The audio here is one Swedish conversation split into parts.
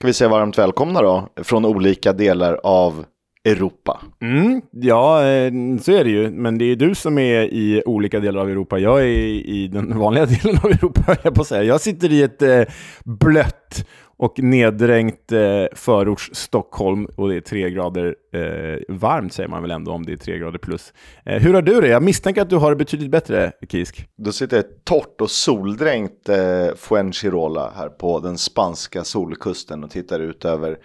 Ska vi säga varmt välkomna då, från olika delar av Europa. Mm, ja, eh, så är det ju. Men det är du som är i olika delar av Europa. Jag är i den vanliga delen av Europa, jag på att säga. Jag sitter i ett eh, blött och neddränkt eh, förorts Stockholm och det är tre grader eh, varmt säger man väl ändå om det är tre grader plus. Eh, hur har du det? Jag misstänker att du har det betydligt bättre, Kisk. Då sitter jag torrt och soldränkt eh, Fuengirola här på den spanska solkusten och tittar ut över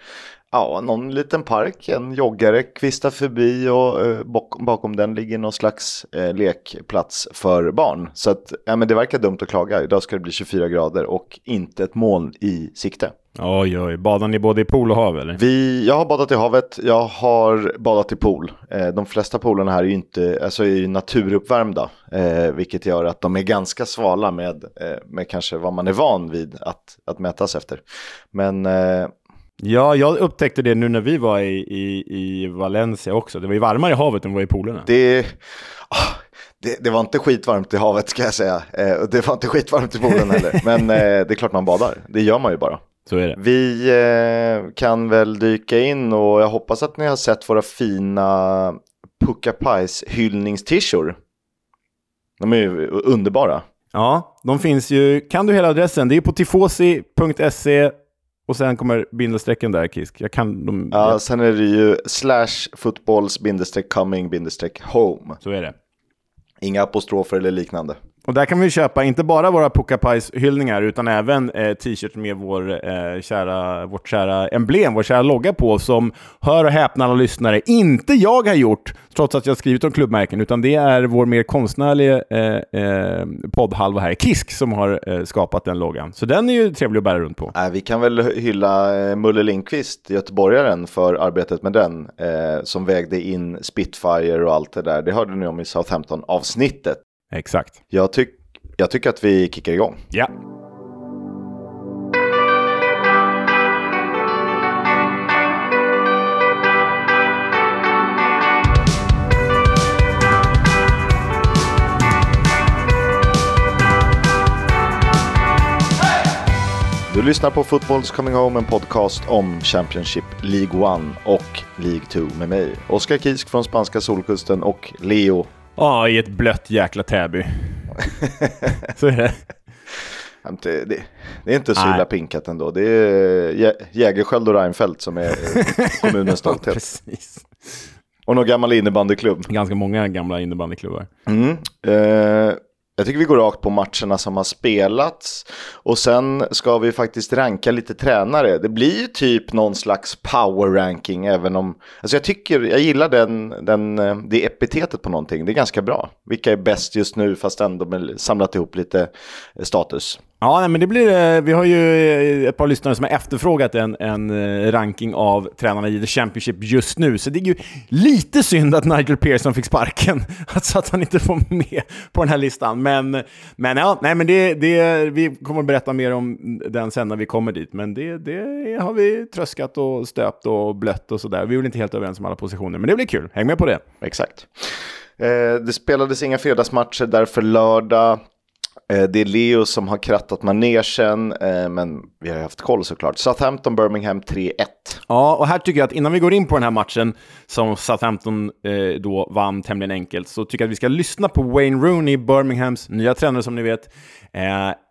Ja, någon liten park, en joggare kvistar förbi och eh, bakom den ligger någon slags eh, lekplats för barn. Så att, ja, men det verkar dumt att klaga. Idag ska det bli 24 grader och inte ett moln i sikte. Oj, oj. Badar ni både i pool och hav eller? Vi, jag har badat i havet, jag har badat i pool. Eh, de flesta poolerna här är ju inte, alltså är naturuppvärmda. Eh, vilket gör att de är ganska svala med, eh, med kanske vad man är van vid att, att mätas efter. Men eh, Ja, jag upptäckte det nu när vi var i, i, i Valencia också. Det var ju varmare i havet än vad i poolerna. Det, oh, det, det, var inte skitvarmt i havet ska jag säga. Eh, det var inte skitvarmt i poolen heller. Men eh, det är klart man badar. Det gör man ju bara. Så är det. Vi eh, kan väl dyka in och jag hoppas att ni har sett våra fina Pucka Pies hyllningstishor. De är ju underbara. Ja, de finns ju. Kan du hela adressen? Det är på tifosi.se och sen kommer bindestrecken där, Kisk. Jag kan dem. Ja, sen är det ju slash footballs bindestreck coming bindestreck home. Så är det. Inga apostrofer eller liknande. Och där kan vi köpa inte bara våra Pukapais hyllningar utan även eh, t-shirts med vår, eh, kära, vårt kära emblem, vår kära logga på, som hör och häpna alla lyssnare, inte jag har gjort, trots att jag skrivit om klubbmärken, utan det är vår mer konstnärliga eh, eh, poddhalva här, Kisk, som har eh, skapat den loggan. Så den är ju trevlig att bära runt på. Äh, vi kan väl hylla eh, Mulle Lindqvist, göteborgaren, för arbetet med den, eh, som vägde in Spitfire och allt det där. Det hörde ni om i Southampton-avsnittet. Exakt. Jag, tyck, jag tycker att vi kickar igång. Ja. Du lyssnar på Football's Coming Home, en podcast om Championship League 1 och League 2 med mig, Oskar Kisk från spanska solkusten och Leo Ja, i ett blött jäkla Täby. så är det. Det, det, det är inte så illa pinkat ändå. Det är Jägerskiöld och Reinfeldt som är kommunens stolthet. Precis. Och någon gammal innebandyklubb. Ganska många gamla innebandyklubbar. Mm. Eh, jag tycker vi går rakt på matcherna som har spelats och sen ska vi faktiskt ranka lite tränare. Det blir ju typ någon slags power ranking även om, alltså jag tycker, jag gillar den, den, eh, det epitetet på någonting. Det är ganska bra. Vilka är bäst just nu fast ändå samlat ihop lite eh, status. Ja, nej, men det blir, eh, vi har ju eh, ett par lyssnare som har efterfrågat en, en eh, ranking av tränarna i The Championship just nu, så det är ju lite synd att Nigel Pearson fick sparken, så alltså att han inte får med på den här listan. Men, men ja, nej, men det, det, vi kommer att berätta mer om den sen när vi kommer dit, men det, det har vi tröskat och stöpt och blött och sådär. Vi är väl inte helt överens om alla positioner, men det blir kul. Häng med på det. Exakt. det spelades inga fredagsmatcher, därför lördag det är Leo som har krattat manegen, eh, men vi har haft koll såklart. Southampton, Birmingham 3-1. Ja, och här tycker jag att innan vi går in på den här matchen som Southampton eh, då vann tämligen enkelt, så tycker jag att vi ska lyssna på Wayne Rooney, Birminghams nya tränare som ni vet,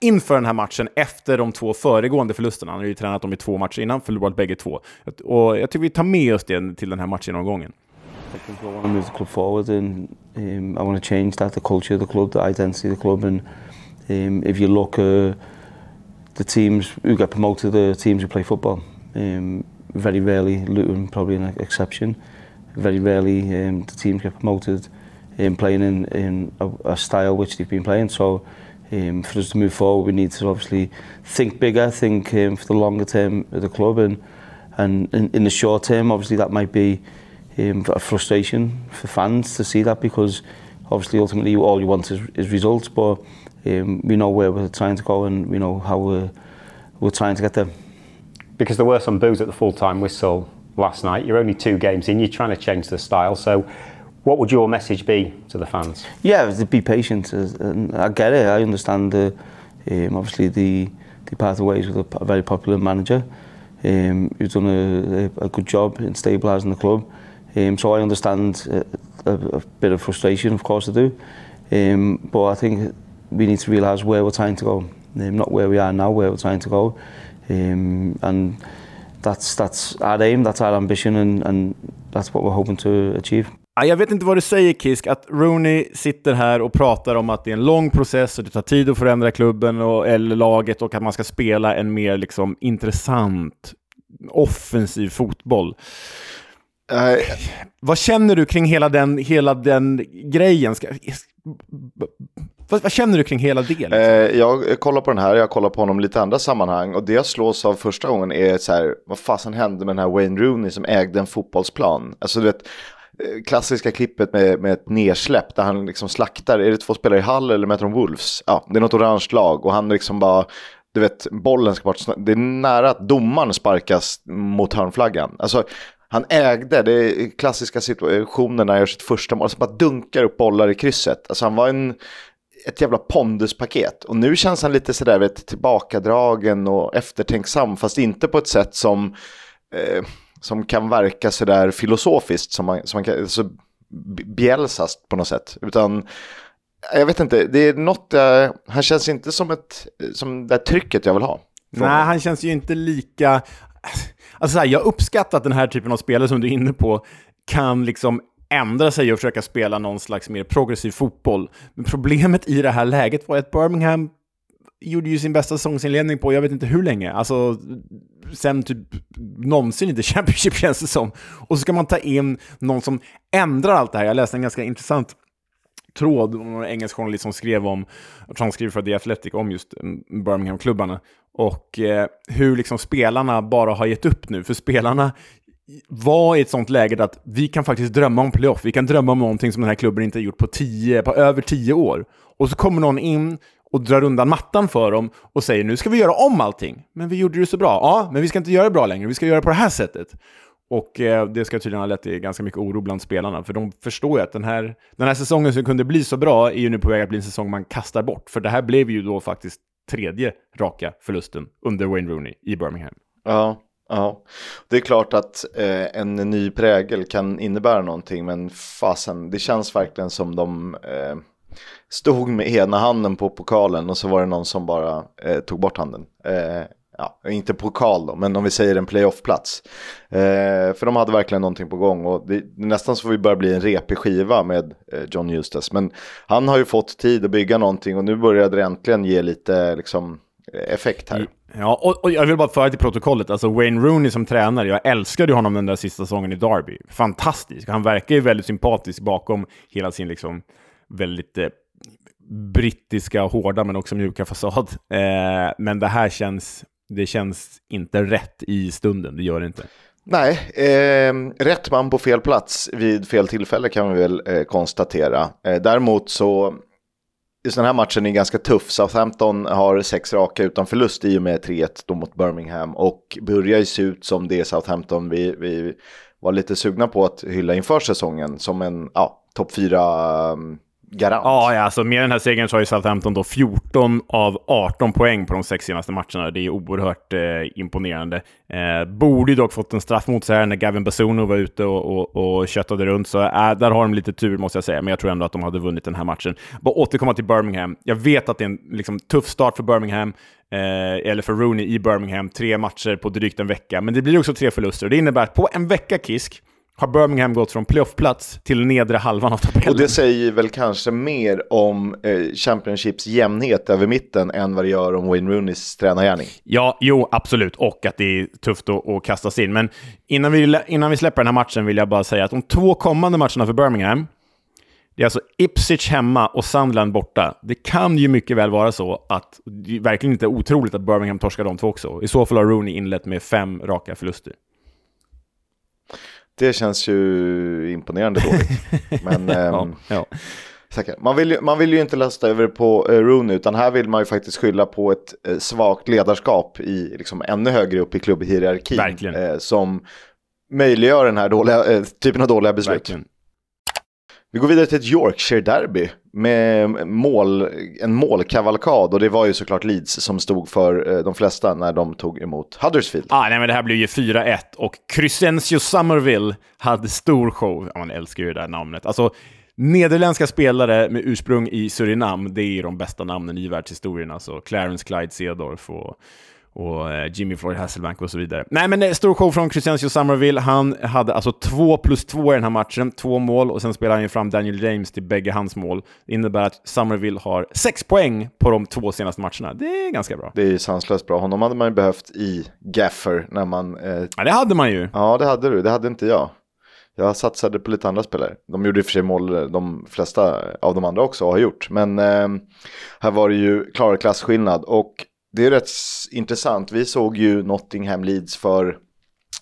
inför den här matchen efter de två föregående förlusterna. Han har ju tränat dem i två matcher innan, förlorat bägge två. Och jag tycker vi tar med oss det till den här matchgenomgången. I think I want to move the club forward and um, I want to change that, the culture of the club, the identity of the club and Um, if you look at uh, the teams who get promoted, the teams who play football, um, very rarely, Luton probably an exception, very rarely um, the teams get promoted um, playing in, in a, a style which they've been playing. So um, for us to move forward, we need to obviously think bigger, think um, for the longer term of the club. And, and in, in the short term, obviously that might be um, a frustration for fans to see that because obviously ultimately all you want is, is results. But um, we know where we're trying to go and we know how we're, we're trying to get there. Because there were some boos at the full-time whistle last night. You're only two games in. You're trying to change the style. So, what would your message be to the fans? Yeah, to be patient. And I get it. I understand. The, um, obviously, the the pathways with a, a very popular manager. um, who's done a, a, a good job in stabilising the club. Um, so I understand a, a, a bit of frustration, of course I do. Um, but I think we need to realise where we're trying to go, um, not where we are now, where we're trying to go. Um, and that's, that's our aim, that's our ambition, and, and that's what we're hoping to achieve. Ja, Jag vet inte vad du säger Kisk, att Rooney sitter här och pratar om att det är en lång process och det tar tid att förändra klubben och, eller laget och att man ska spela en mer liksom, intressant offensiv fotboll. Eh, Vad känner du kring hela den, hela den grejen? Ska, vad, vad känner du kring hela det? Liksom? Eh, jag kollar på den här, jag kollar på honom i lite andra sammanhang och det jag slås av första gången är så här, vad fasen hände med den här Wayne Rooney som ägde en fotbollsplan? Alltså du vet, eh, klassiska klippet med, med ett nersläpp där han liksom slaktar, är det två spelare i Hall eller möter de Wolves? Ja, det är något orange lag och han liksom bara, du vet, bollen ska bort, det är nära att domaren sparkas mot hörnflaggan. Alltså, han ägde, det klassiska situationer när han gör sitt första mål, alltså bara dunkar upp bollar i krysset. Alltså han var en, ett jävla ponduspaket. Och nu känns han lite sådär vet, tillbakadragen och eftertänksam, fast inte på ett sätt som, eh, som kan verka sådär filosofiskt, som man, som man kan, så bjälsast på något sätt. Utan jag vet inte, det är något, eh, han känns inte som, ett, som det trycket jag vill ha. Nej, han känns ju inte lika... Alltså så här, jag uppskattar att den här typen av spelare som du är inne på kan liksom ändra sig och försöka spela någon slags mer progressiv fotboll. Men problemet i det här läget var att Birmingham gjorde ju sin bästa säsongsinledning på jag vet inte hur länge. Alltså, sen typ någonsin inte Championship känns det som. Och så ska man ta in någon som ändrar allt det här. Jag läste en ganska intressant tråd om någon engelsk journalist som skrev om, jag tror han skrev för The Athletic, om just mm, Birmingham-klubbarna. Och eh, hur liksom spelarna bara har gett upp nu. För spelarna var i ett sånt läge att vi kan faktiskt drömma om playoff. Vi kan drömma om någonting som den här klubben inte har gjort på, tio, på över tio år. Och så kommer någon in och drar undan mattan för dem och säger nu ska vi göra om allting. Men vi gjorde det så bra. Ja, men vi ska inte göra det bra längre. Vi ska göra det på det här sättet. Och eh, det ska tydligen ha lett till ganska mycket oro bland spelarna, för de förstår ju att den här, den här säsongen som kunde bli så bra är ju nu på väg att bli en säsong man kastar bort. För det här blev ju då faktiskt tredje raka förlusten under Wayne Rooney i Birmingham. Ja, ja. Det är klart att eh, en ny prägel kan innebära någonting, men fasen, det känns verkligen som de eh, stod med ena handen på pokalen och så var det någon som bara eh, tog bort handen. Eh, Ja, inte pokal då, men om vi säger en playoffplats. Eh, för de hade verkligen någonting på gång och det, nästan så får vi börja bli en repig skiva med eh, John Eustace. Men han har ju fått tid att bygga någonting och nu börjar det äntligen ge lite liksom, effekt här. Ja, och, och jag vill bara föra till protokollet, alltså Wayne Rooney som tränare, jag älskade ju honom den där sista säsongen i Derby. Fantastisk, han verkar ju väldigt sympatisk bakom hela sin liksom väldigt eh, brittiska, hårda men också mjuka fasad. Eh, men det här känns det känns inte rätt i stunden, det gör det inte. Nej, eh, rätt man på fel plats vid fel tillfälle kan vi väl eh, konstatera. Eh, däremot så, just den här matchen är ganska tuff. Southampton har sex raka utan förlust i och med 3-1 mot Birmingham och börjar ju se ut som det Southampton vi, vi var lite sugna på att hylla inför säsongen som en ja, topp 4 garant. Ja, ja, alltså med den här segern så har ju Southampton då 14 av 18 poäng på de sex senaste matcherna. Det är oerhört eh, imponerande. Eh, borde ju dock fått en straff mot sig här när Gavin Bassuno var ute och, och, och köttade runt, så äh, där har de lite tur måste jag säga, men jag tror ändå att de hade vunnit den här matchen. Bara återkomma till Birmingham. Jag vet att det är en liksom, tuff start för Birmingham, eh, eller för Rooney i Birmingham. Tre matcher på drygt en vecka, men det blir också tre förluster. och Det innebär att på en vecka, Kisk, har Birmingham gått från playoffplats till nedre halvan av tabellen. Och det säger väl kanske mer om eh, Championships jämnhet över mitten än vad det gör om Wayne Rooneys tränargärning. Ja, jo, absolut. Och att det är tufft att, att kasta sig in. Men innan vi, innan vi släpper den här matchen vill jag bara säga att de två kommande matcherna för Birmingham, det är alltså Ipswich hemma och Sunderland borta. Det kan ju mycket väl vara så att det är verkligen inte otroligt att Birmingham torskar de två också. I så fall har Rooney inlett med fem raka förluster. Det känns ju imponerande dåligt. Men, ähm, ja, ja. Man, vill ju, man vill ju inte lasta över på eh, Rooney, utan här vill man ju faktiskt skylla på ett eh, svagt ledarskap i liksom, ännu högre upp i klubbhierarkin. Verkligen. Eh, som möjliggör den här dåliga, eh, typen av dåliga beslut. Verkligen. Vi går vidare till ett Yorkshire-derby med mål, en målkavalkad och det var ju såklart Leeds som stod för eh, de flesta när de tog emot Huddersfield. Ah, nej, men det här blev ju 4-1 och Crescencio Somerville hade stor show. Ja, man älskar ju det där namnet. Alltså, Nederländska spelare med ursprung i Surinam, det är ju de bästa namnen i världshistorien. Alltså Clarence Clyde Cedorf. och och eh, Jimmy Floyd Hasselbank och så vidare. Nej, men eh, stor show från Crescencio Somerville. Han hade alltså två plus två i den här matchen, två mål och sen spelade han ju fram Daniel James till bägge hans mål. Det innebär att Somerville har sex poäng på de två senaste matcherna. Det är ganska bra. Det är sanslöst bra. Honom hade man ju behövt i Gaffer när man... Eh... Ja, det hade man ju. Ja, det hade du. Det hade inte jag. Jag satsade på lite andra spelare. De gjorde i och för sig mål de flesta av de andra också har gjort. Men eh, här var det ju klar klasskillnad. Och det är rätt intressant. Vi såg ju Nottingham Leeds för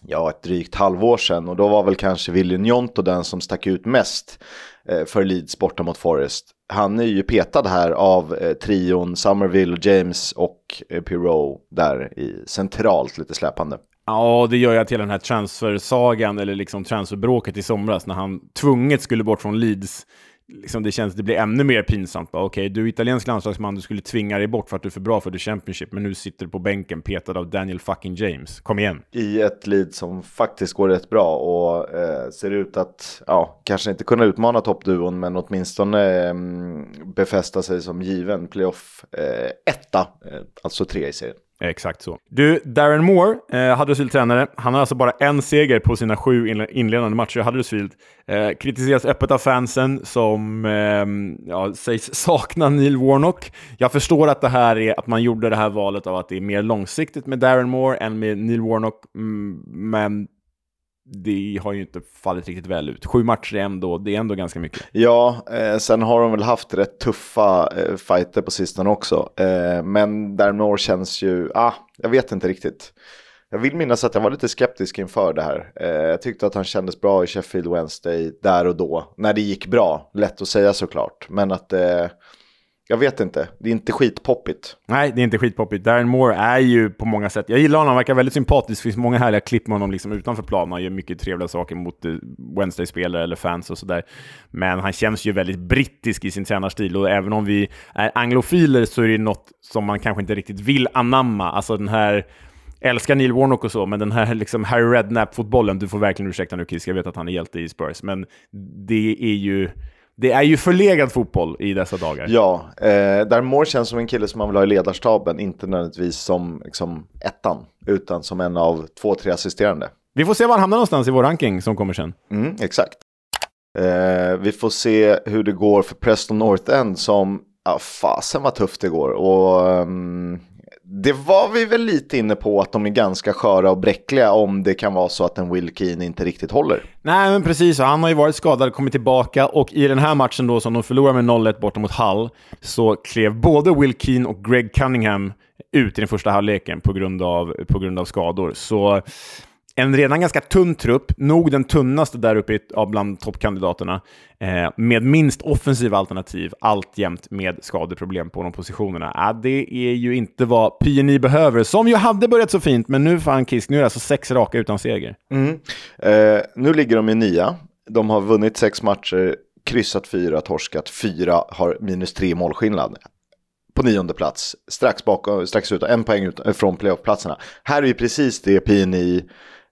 ja, ett drygt halvår sedan och då var väl kanske Willy Njonto den som stack ut mest eh, för Leeds borta mot Forest. Han är ju petad här av eh, trion Somerville, James och eh, Pirou där i centralt lite släpande. Ja, det gör ju att hela den här transfersagan eller liksom transferbråket i somras när han tvunget skulle bort från Leeds liksom det känns det blir ännu mer pinsamt. Okej, okay, du är italiensk landslagsman, du skulle tvinga dig bort för att du är för bra för the Championship, men nu sitter du på bänken petad av Daniel fucking James. Kom igen! I ett lead som faktiskt går rätt bra och eh, ser ut att, ja, kanske inte kunna utmana toppduon, men åtminstone eh, befästa sig som given playoff eh, etta, eh, alltså tre i serien. Exakt så. Du, Darren Moore, eh, Huddersfield tränare, han har alltså bara en seger på sina sju inledande matcher i Huddersfield. Eh, kritiseras öppet av fansen som eh, ja, sägs sakna Neil Warnock. Jag förstår att det här är att man gjorde det här valet av att det är mer långsiktigt med Darren Moore än med Neil Warnock, mm, men det har ju inte fallit riktigt väl ut. Sju matcher är ändå, det är ändå ganska mycket. Ja, eh, sen har de väl haft rätt tuffa eh, fighter på sistone också. Eh, men Darnor känns ju, ah, jag vet inte riktigt. Jag vill minnas att jag var lite skeptisk inför det här. Eh, jag tyckte att han kändes bra i Sheffield Wednesday där och då, när det gick bra. Lätt att säga såklart, men att eh, jag vet inte, det är inte skitpoppigt. Nej, det är inte skitpoppigt. Darren Moore är ju på många sätt, jag gillar honom, han verkar väldigt sympatisk. Det finns många härliga klipp med honom liksom utanför planen. Han gör mycket trevliga saker mot eh, Wednesday-spelare eller fans och sådär. Men han känns ju väldigt brittisk i sin tränarstil och även om vi är anglofiler så är det något som man kanske inte riktigt vill anamma. Alltså den här älskar Neil Warnock och så, men den här liksom Harry Redknapp-fotbollen, du får verkligen ursäkta nu Kiss, jag vet att han är hjälte i Spurs, men det är ju det är ju förlegad fotboll i dessa dagar. Ja, eh, där Moore känns som en kille som man vill ha i ledarstaben, inte nödvändigtvis som liksom, ettan, utan som en av två, tre assisterande. Vi får se var han hamnar någonstans i vår ranking som kommer sen. Mm, exakt. Eh, vi får se hur det går för Preston North End som, ja fasen vad tufft det går. Och um, det var vi väl lite inne på att de är ganska sköra och bräckliga om det kan vara så att en Will Keane inte riktigt håller. Nej, men precis. Han har ju varit skadad, kommit tillbaka och i den här matchen då som de förlorar med 0-1 borta mot Hull så klev både Will Keane och Greg Cunningham ut i den första halvleken på grund av, på grund av skador. Så en redan ganska tunn trupp, nog den tunnaste där uppe bland toppkandidaterna, eh, med minst offensiva alternativ, alltjämt med skadeproblem på de positionerna. Ah, det är ju inte vad PNI behöver, som ju hade börjat så fint, men nu fan Kisk, nu är det alltså sex raka utan seger. Mm. Eh, nu ligger de i nia, de har vunnit sex matcher, kryssat fyra, torskat fyra, har minus tre målskillnad på nionde plats, strax, bakom, strax ut, en poäng ut, eh, från playoffplatserna. Här är ju precis det PNI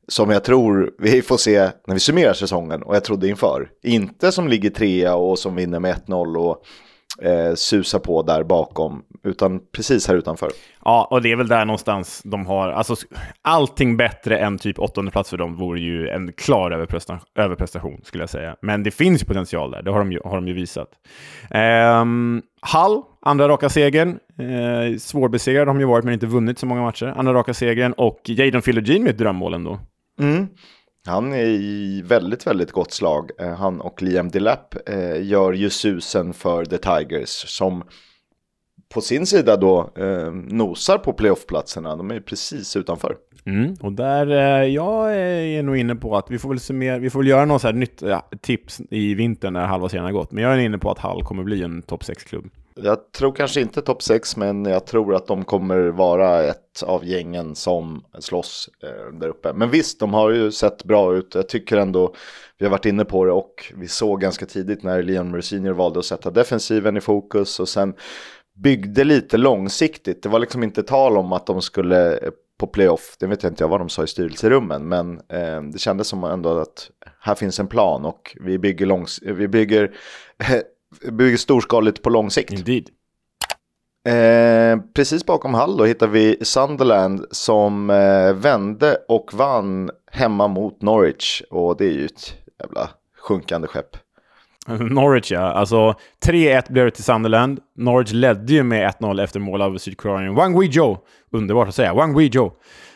som jag tror vi får se när vi summerar säsongen och jag trodde inför. Inte som ligger trea och som vinner med 1-0 och eh, susar på där bakom, utan precis här utanför. Ja, och det är väl där någonstans de har, alltså allting bättre än typ åttonde plats för dem vore ju en klar överprestation, överprestation skulle jag säga. Men det finns potential där, det har de ju, har de ju visat. Ehm, Hall, andra raka segern. Eh, svårbesegrade har de ju varit, men inte vunnit så många matcher. Andra raka segern och Jadon Philogene med ett drömmål ändå. Mm. Han är i väldigt, väldigt gott slag. Eh, han och Liam Delap eh, gör ju susen för The Tigers som på sin sida då eh, nosar på playoffplatserna. De är ju precis utanför. Mm, och där, eh, jag är nog inne på att vi får väl, summera, vi får väl göra något så här nytt ja, tips i vintern när halva serien har gått. Men jag är inne på att Hall kommer bli en topp 6-klubb. Jag tror kanske inte topp 6 men jag tror att de kommer vara ett av gängen som slåss eh, där uppe. Men visst, de har ju sett bra ut. Jag tycker ändå, vi har varit inne på det och vi såg ganska tidigt när Leon Mercinier valde att sätta defensiven i fokus och sen byggde lite långsiktigt. Det var liksom inte tal om att de skulle eh, på playoff, det vet jag inte vad de sa i styrelserummen, men eh, det kändes som ändå att här finns en plan och vi bygger, långs eh, vi bygger, bygger storskaligt på lång sikt. Indeed. Eh, precis bakom Hall då hittar vi Sunderland som eh, vände och vann hemma mot Norwich och det är ju ett jävla sjunkande skepp. Norwich ja, alltså 3-1 blev det till Sunderland. Norwich ledde ju med 1-0 efter mål av Sydkoreanien Wang Wei-Jo. Underbart att säga, Wang Wei-Jo.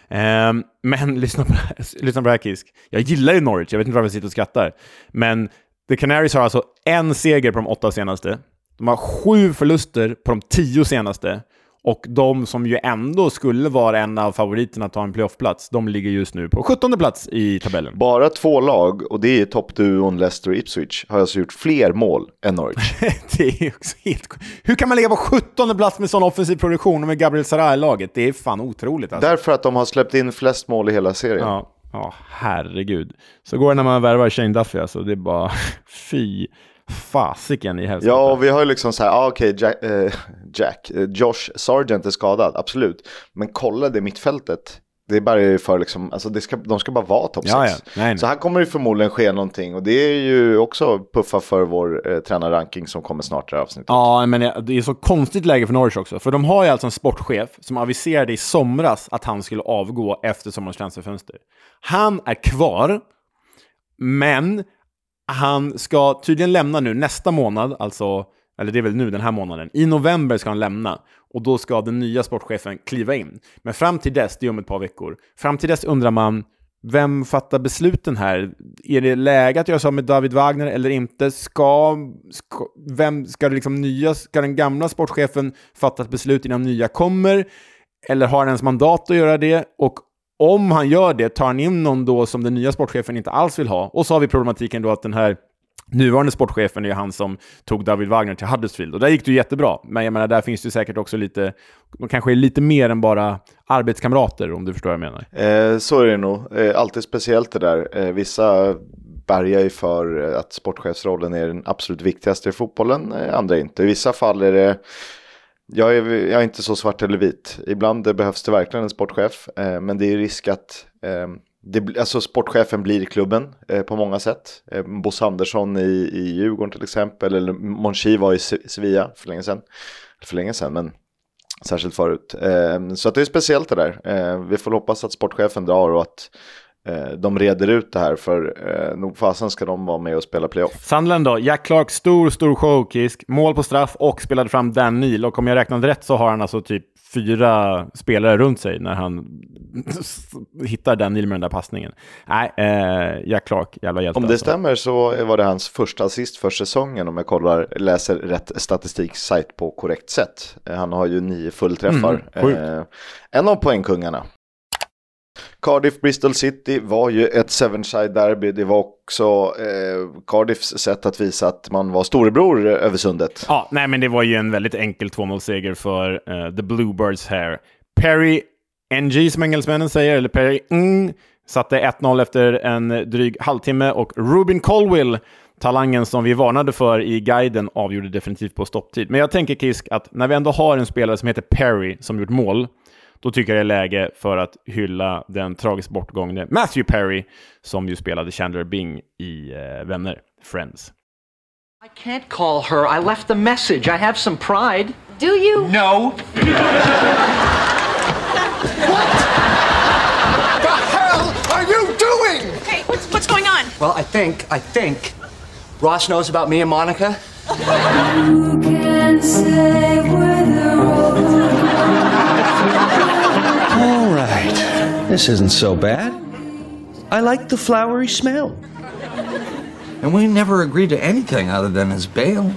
Eh, men lyssna på, lyssna på det här Kisk. Jag gillar ju Norwich, jag vet inte varför jag sitter och skrattar. Men The Canaries har alltså en seger på de åtta senaste. De har sju förluster på de tio senaste. Och de som ju ändå skulle vara en av favoriterna att ta en playoffplats, de ligger just nu på 17 plats i tabellen. Bara två lag, och det är toppduon Leicester och Ipswich, har alltså gjort fler mål än Norwich. det är också helt Hur kan man ligga på 17 plats med sån offensiv produktion och med Gabriel Sarai i laget? Det är fan otroligt alltså. Därför att de har släppt in flest mål i hela serien. Ja, ja herregud. Så går det när man värvar Shane Duffy alltså. Det är bara fy fasiken i helvete. Ja, och vi har ju liksom så här, ah, okej, okay, Jack, eh, Jack eh, Josh Sargent är skadad, absolut. Men kolla det mittfältet. Det är bara för liksom, alltså det ska, de ska bara vara topp 6. Ja, ja. Nej, nej. Så här kommer det förmodligen ske någonting och det är ju också puffa för vår eh, tränarranking som kommer snart i det här avsnittet. Ja, men det är så konstigt läge för Norwich också. För de har ju alltså en sportchef som aviserade i somras att han skulle avgå efter sommarens transferfönster. Han är kvar, men han ska tydligen lämna nu nästa månad, alltså, eller det är väl nu den här månaden. I november ska han lämna och då ska den nya sportchefen kliva in. Men fram till dess, det är om ett par veckor, fram till dess undrar man vem fattar besluten här? Är det läge att göra så med David Wagner eller inte? Ska, ska, vem, ska, det liksom nya, ska den gamla sportchefen fatta ett beslut innan nya kommer? Eller har han ens mandat att göra det? Och om han gör det, tar han in någon då som den nya sportchefen inte alls vill ha? Och så har vi problematiken då att den här nuvarande sportchefen är ju han som tog David Wagner till Huddersfield. Och där gick det ju jättebra. Men jag menar, där finns det säkert också lite, de kanske är lite mer än bara arbetskamrater, om du förstår vad jag menar. Eh, så är det nog. Eh, alltid speciellt det där. Eh, vissa bärgar ju för eh, att sportchefsrollen är den absolut viktigaste i fotbollen, eh, andra inte. I vissa fall är det jag är, jag är inte så svart eller vit. Ibland eh, behövs det verkligen en sportchef, eh, men det är risk att eh, det, alltså sportchefen blir klubben eh, på många sätt. Eh, Bosse Andersson i, i Djurgården till exempel, eller Monchi var i Sevilla för länge sedan. För länge sedan, men särskilt förut. Eh, så att det är speciellt det där. Eh, vi får hoppas att sportchefen drar och att de reder ut det här för eh, nog fasen ska de vara med och spela playoff. Sandland då, Jack Clark, stor, stor showkisk, mål på straff och spelade fram Dan Neil. Och om jag räknade rätt så har han alltså typ fyra spelare runt sig när han hittar Dan Neil med den där passningen. Nej, eh, Jack Clark, jävla hjälte. Om det alltså. stämmer så var det hans första assist för säsongen om jag kollar, läser rätt statistiksajt på korrekt sätt. Eh, han har ju nio fullträffar. Mm, eh, en av poängkungarna. Cardiff Bristol City var ju ett Sevenside derby. Det var också eh, Cardiffs sätt att visa att man var storebror över sundet. Ja, nej men det var ju en väldigt enkel 2-0-seger för eh, The Bluebirds här. Perry NG som engelsmännen säger, eller Perry Ng, satte 1-0 efter en dryg halvtimme och Rubin Colwill talangen som vi varnade för i guiden avgjorde definitivt på stopptid. Men jag tänker Kisk att när vi ändå har en spelare som heter Perry som gjort mål, då tycker jag det är läge för att hylla den tragiskt bortgångne Matthew Perry som ju spelade Chandler Bing i eh, Vänner, Friends. I can't call her. I left a message. I have some pride. Do you? No. what the hell are you doing? Hey, what's, what's going on? Well, I think, I think Ross knows about me and Monica. You can say where This isn't so bad. I like the flowery smell. And we never agreed to anything other than his bail.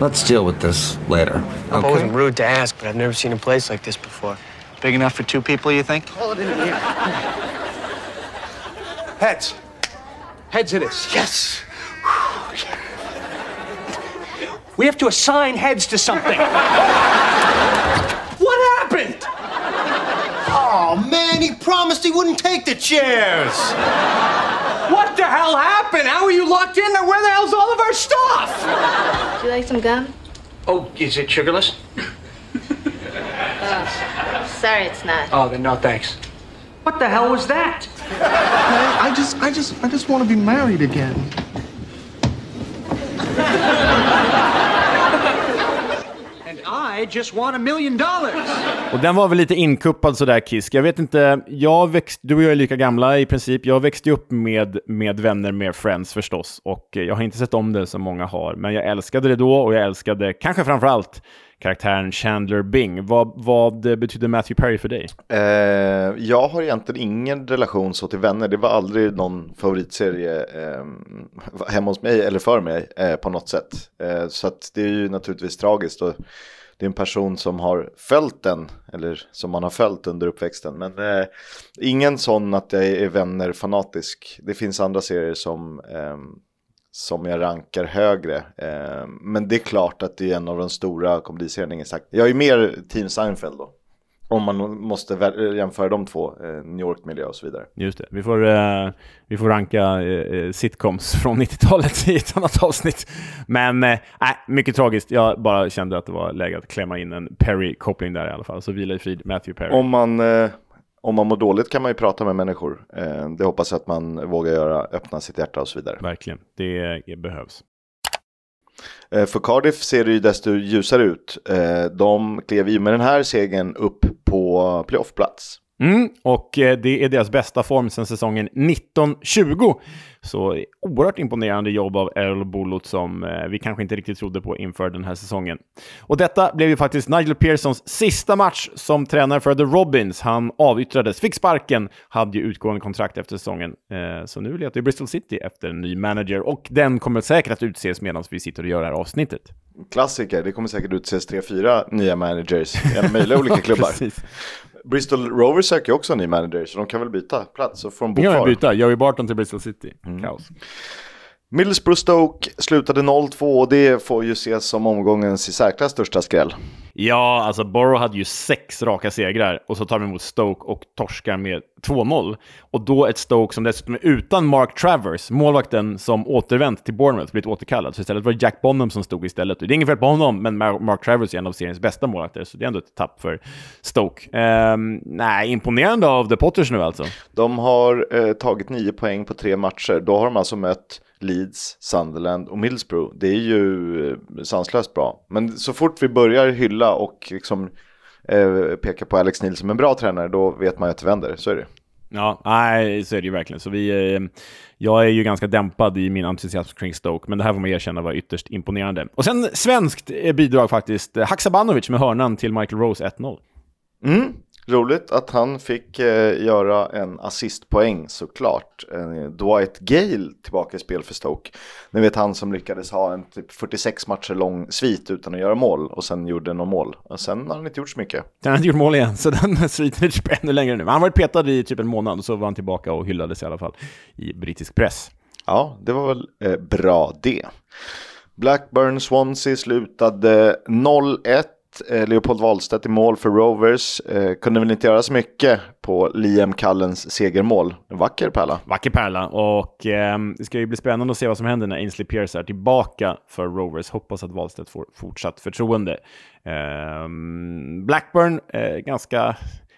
Let's deal with this later. I've always been rude to ask, but I've never seen a place like this before. Big enough for two people, you think? Call it in here. Heads. Heads it is. Yes. We have to assign heads to something. What happened? Oh, man, he promised he wouldn't take the chairs. What the hell happened? How are you locked in there? Where the hell's all of our stuff? Do you like some gum? Oh, is it sugarless? Uh, sorry, it's not. Oh, then no thanks. What the hell was that? I just, I just, I just want to be married again. I just want a million dollars. Och den var väl lite inkuppad sådär Kisk. Jag vet inte, jag växt, du och jag är lika gamla i princip. Jag växte upp med, med vänner, med Friends förstås. Och eh, jag har inte sett om det som många har. Men jag älskade det då och jag älskade kanske framförallt karaktären Chandler Bing. Vad, vad betyder Matthew Perry för dig? Eh, jag har egentligen ingen relation så till vänner. Det var aldrig någon favoritserie eh, hemma hos mig eller för mig eh, på något sätt. Eh, så att det är ju naturligtvis tragiskt. Och det är en person som har följt den, eller som man har följt under uppväxten. Men eh, ingen sån att jag är vänner-fanatisk. Det finns andra serier som, eh, som jag rankar högre. Eh, men det är klart att det är en av de stora komediserierna. Sagt. Jag är mer Team Seinfeld då. Om man måste jämföra de två, eh, New York-miljö och så vidare. Just det. Vi får, eh, vi får ranka eh, eh, sitcoms från 90-talet i ett annat avsnitt. Men eh, mycket tragiskt. Jag bara kände att det var läge att klämma in en Perry-koppling där i alla fall. Så vila i frid, Matthew Perry. Om man, eh, om man mår dåligt kan man ju prata med människor. Eh, det hoppas jag att man vågar göra, öppna sitt hjärta och så vidare. Verkligen, det eh, behövs. Eh, för Cardiff ser det ju desto ljusare ut. Eh, de klev ju med den här segern upp på playoffplats. Mm, och eh, det är deras bästa form sedan säsongen 1920. Så oerhört imponerande jobb av Errol Bullock som eh, vi kanske inte riktigt trodde på inför den här säsongen. Och detta blev ju faktiskt Nigel Pearsons sista match som tränare för The Robins. Han avyttrades, fick sparken, hade ju utgående kontrakt efter säsongen. Eh, så nu letar ju Bristol City efter en ny manager och den kommer säkert att utses medan vi sitter och gör det här avsnittet. Klassiker, det kommer säkert utses tre, fyra nya managers i alla möjliga olika klubbar. Bristol Rovers söker också en ny manager, så de kan väl byta plats så får de bo kvar. byta, Joey Barton till Bristol City. Mm. Kaos. Middlesbrough Stoke slutade 0-2 och det får ju ses som omgångens i särklass största skräll. Ja, alltså Borough hade ju sex raka segrar och så tar de emot Stoke och torskar med 2-0. Och då ett Stoke som dessutom är utan Mark Travers, målvakten som återvänt till Bournemouth, blivit återkallad. Så istället var det Jack Bonham som stod istället. Det är inget fel på honom, men Mar- Mark Travers är en av seriens bästa målvakter, så det är ändå ett tapp för Stoke. Ehm, nej, imponerande av The Potters nu alltså. De har eh, tagit nio poäng på tre matcher. Då har de alltså mött Leeds, Sunderland och Middlesbrough. Det är ju eh, sanslöst bra. Men så fort vi börjar hylla och liksom eh, peka på Alex Neil som en bra tränare, då vet man ju att det vänder. Så är det. Ja, nej, så är det ju verkligen. Så vi, eh, jag är ju ganska dämpad i min entusiasm kring Stoke, men det här får man erkänna var ytterst imponerande. Och sen svenskt eh, bidrag faktiskt. Eh, Haksabanovic med hörnan till Michael Rose 1-0. Mm. Roligt att han fick eh, göra en assistpoäng såklart. Eh, Dwight Gale tillbaka i spel för Stoke. Ni vet han som lyckades ha en typ 46 matcher lång svit utan att göra mål och sen gjorde någon mål. Och sen har han inte gjort så mycket. Han har inte gjort mål igen, så den sviten är typ ännu längre nu. Han har varit petad i typ en månad, och så var han tillbaka och hyllades i alla fall i brittisk press. Ja, det var väl eh, bra det. Blackburn Swansea slutade 0-1. Eh, Leopold Wahlstedt i mål för Rovers. Eh, kunde väl inte göra så mycket på Liam Callens segermål. En vacker pärla. Vacker pärla, och eh, det ska ju bli spännande att se vad som händer när Ainsley Pierce är tillbaka för Rovers. Hoppas att Wahlstedt får fortsatt förtroende. Eh, Blackburn, eh, ganska...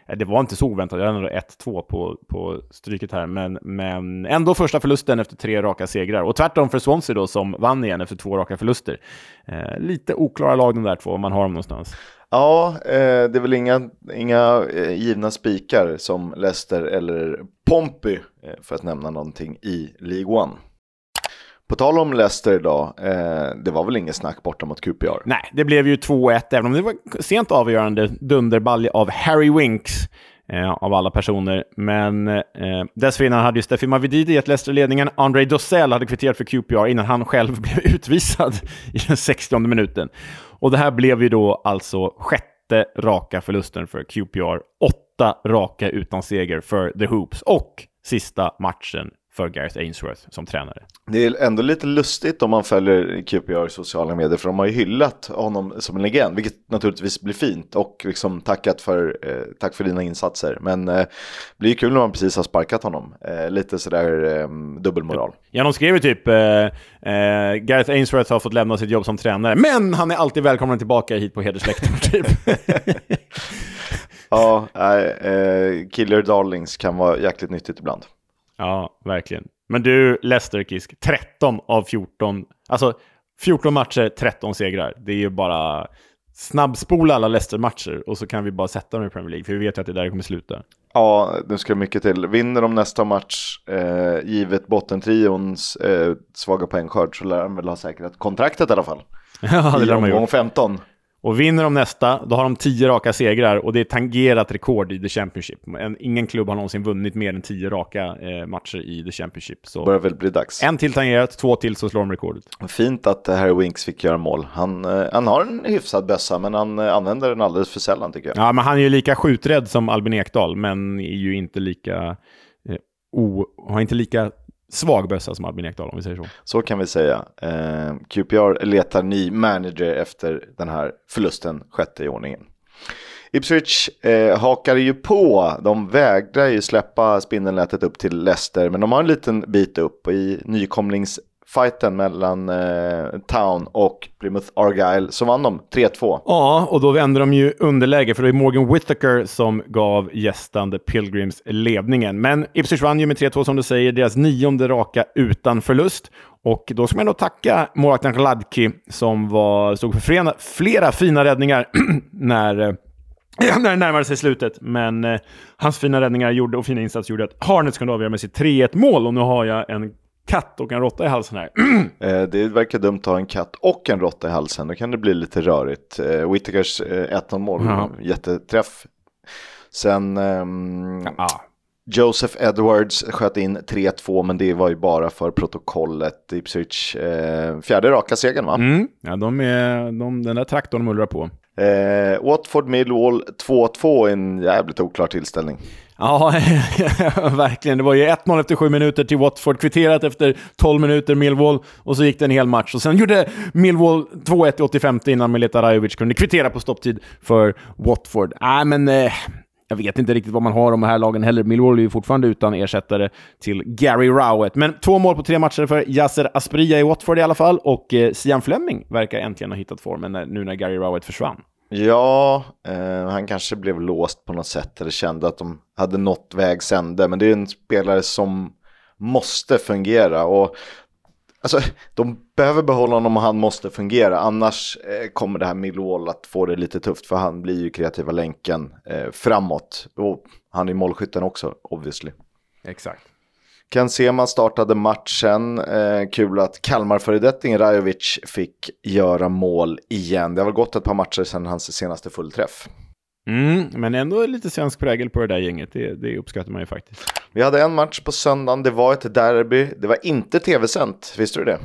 Eh, det var inte så oväntat, jag hade ändå 1-2 på, på stryket här, men, men ändå första förlusten efter tre raka segrar. Och tvärtom för Swansea då, som vann igen efter två raka förluster. Eh, lite oklara lag de där två, om man har dem någonstans. Ja, eh, det är väl inga, inga eh, givna spikar som Leicester eller Pompey, eh, för att nämna någonting, i League One. På tal om Leicester idag, eh, det var väl inget snack borta mot QPR? Nej, det blev ju 2-1, även om det var sent avgörande dunderbalja av Harry Winks. Eh, av alla personer. Men eh, dessförinnan hade ju Steffi Mavididi gett Leicester ledningen. André Dossell hade kvitterat för QPR innan han själv blev utvisad i den 60 minuten. Och det här blev ju då alltså sjätte raka förlusten för QPR. Åtta raka utan seger för The Hoops. Och sista matchen för Gareth Ainsworth som tränare. Det är ändå lite lustigt om man följer QPR sociala medier för de har ju hyllat honom som en legend, vilket naturligtvis blir fint och liksom tackat för, eh, tack för dina insatser. Men eh, det blir ju kul när man precis har sparkat honom. Eh, lite sådär eh, dubbelmoral. Ja, de skrev ju typ eh, eh, Gareth Ainsworth har fått lämna sitt jobb som tränare, men han är alltid välkommen tillbaka hit på hedersläktaren typ. ja, eh, Killer Darlings kan vara jäkligt nyttigt ibland. Ja, verkligen. Men du, Leicester Kisk, 13 av 14, alltså 14 matcher, 13 segrar. Det är ju bara snabbspola alla Leicester-matcher och så kan vi bara sätta dem i Premier League, för vi vet ju att det är där kommer sluta. Ja, nu ska mycket till. Vinner de nästa match, eh, givet bottentrions eh, svaga poängskörd, så lär de väl ha säkrat kontraktet i alla fall. Ja, det I lär ha omgång gjort. 15. Och vinner de nästa, då har de 10 raka segrar och det är tangerat rekord i The Championship. En, ingen klubb har någonsin vunnit mer än 10 raka eh, matcher i The Championship. Så Börjar väl bli dags. en till tangerat, två till så slår de rekordet. Fint att eh, Harry Winks fick göra mål. Han, eh, han har en hyfsad bössa, men han eh, använder den alldeles för sällan tycker jag. Ja, men han är ju lika skjuträdd som Albin Ekdal, men är ju inte lika... Eh, o, har inte lika svag bössa som Albin Ekdal, om vi säger så. Så kan vi säga. Eh, QPR letar ny manager efter den här förlusten, sjätte i ordningen. Ipswich eh, hakade ju på. De vägrar ju släppa spindelnätet upp till Leicester, men de har en liten bit upp och i fighten mellan eh, Town och Plymouth Argyle så vann de 3-2. Ja, och då vände de ju underläge, för det är Morgan Whittaker som gav gästande Pilgrims ledningen. Men Ipswich vann ju med 3-2 som du säger, deras nionde raka utan förlust. Och då ska man då tacka målvakten Gladki som var, stod för flera, flera fina räddningar när eh, när det närmade sig slutet. Men eh, hans fina räddningar gjorde, och fina insats gjorde att Harnets kunde avgöra med sitt 3-1 mål. Och nu har jag en katt och en råtta i halsen här. Eh, det verkar dumt att ha en katt och en råtta i halsen. Då kan det bli lite rörigt. Eh, Whittakers eh, 1-0 mål, Ja. jätteträff. Sen ehm, Joseph Edwards sköt in 3-2, men det var ju bara för protokollet. Ipswich, eh, fjärde raka segern va? Mm. Ja, de är, de, den där traktorn mullrar på. Eh, Watford Millwall 2-2 i en jävligt oklar tillställning. Ja, verkligen. Det var ju 1-0 efter sju minuter till Watford, kvitterat efter 12 minuter Millwall, och så gick det en hel match. Och sen gjorde Millwall 2-1 i 85 innan Mileta Rajovic kunde kvittera på stopptid för Watford. Nej, men eh, jag vet inte riktigt vad man har om de här lagen heller. Millwall är ju fortfarande utan ersättare till Gary Rowett. Men två mål på tre matcher för Yasser Asprilla i Watford i alla fall, och eh, Sian Fleming verkar äntligen ha hittat formen när, nu när Gary Rowett försvann. Ja, eh, han kanske blev låst på något sätt eller kände att de hade nått vägs ände. Men det är en spelare som måste fungera. Och Alltså, de behöver behålla honom och han måste fungera. Annars eh, kommer det här Millwall att få det lite tufft. För han blir ju kreativa länken eh, framåt. Och han är målskytten också, obviously. Exakt. Ken Sema startade matchen. Eh, kul att Kalmar-föredettingen Rajovic fick göra mål igen. Det har väl gått ett par matcher sedan hans senaste fullträff. Mm, men ändå lite svensk prägel på det där gänget. Det, det uppskattar man ju faktiskt. Vi hade en match på söndagen, det var ett derby. Det var inte tv-sänt, visste du det?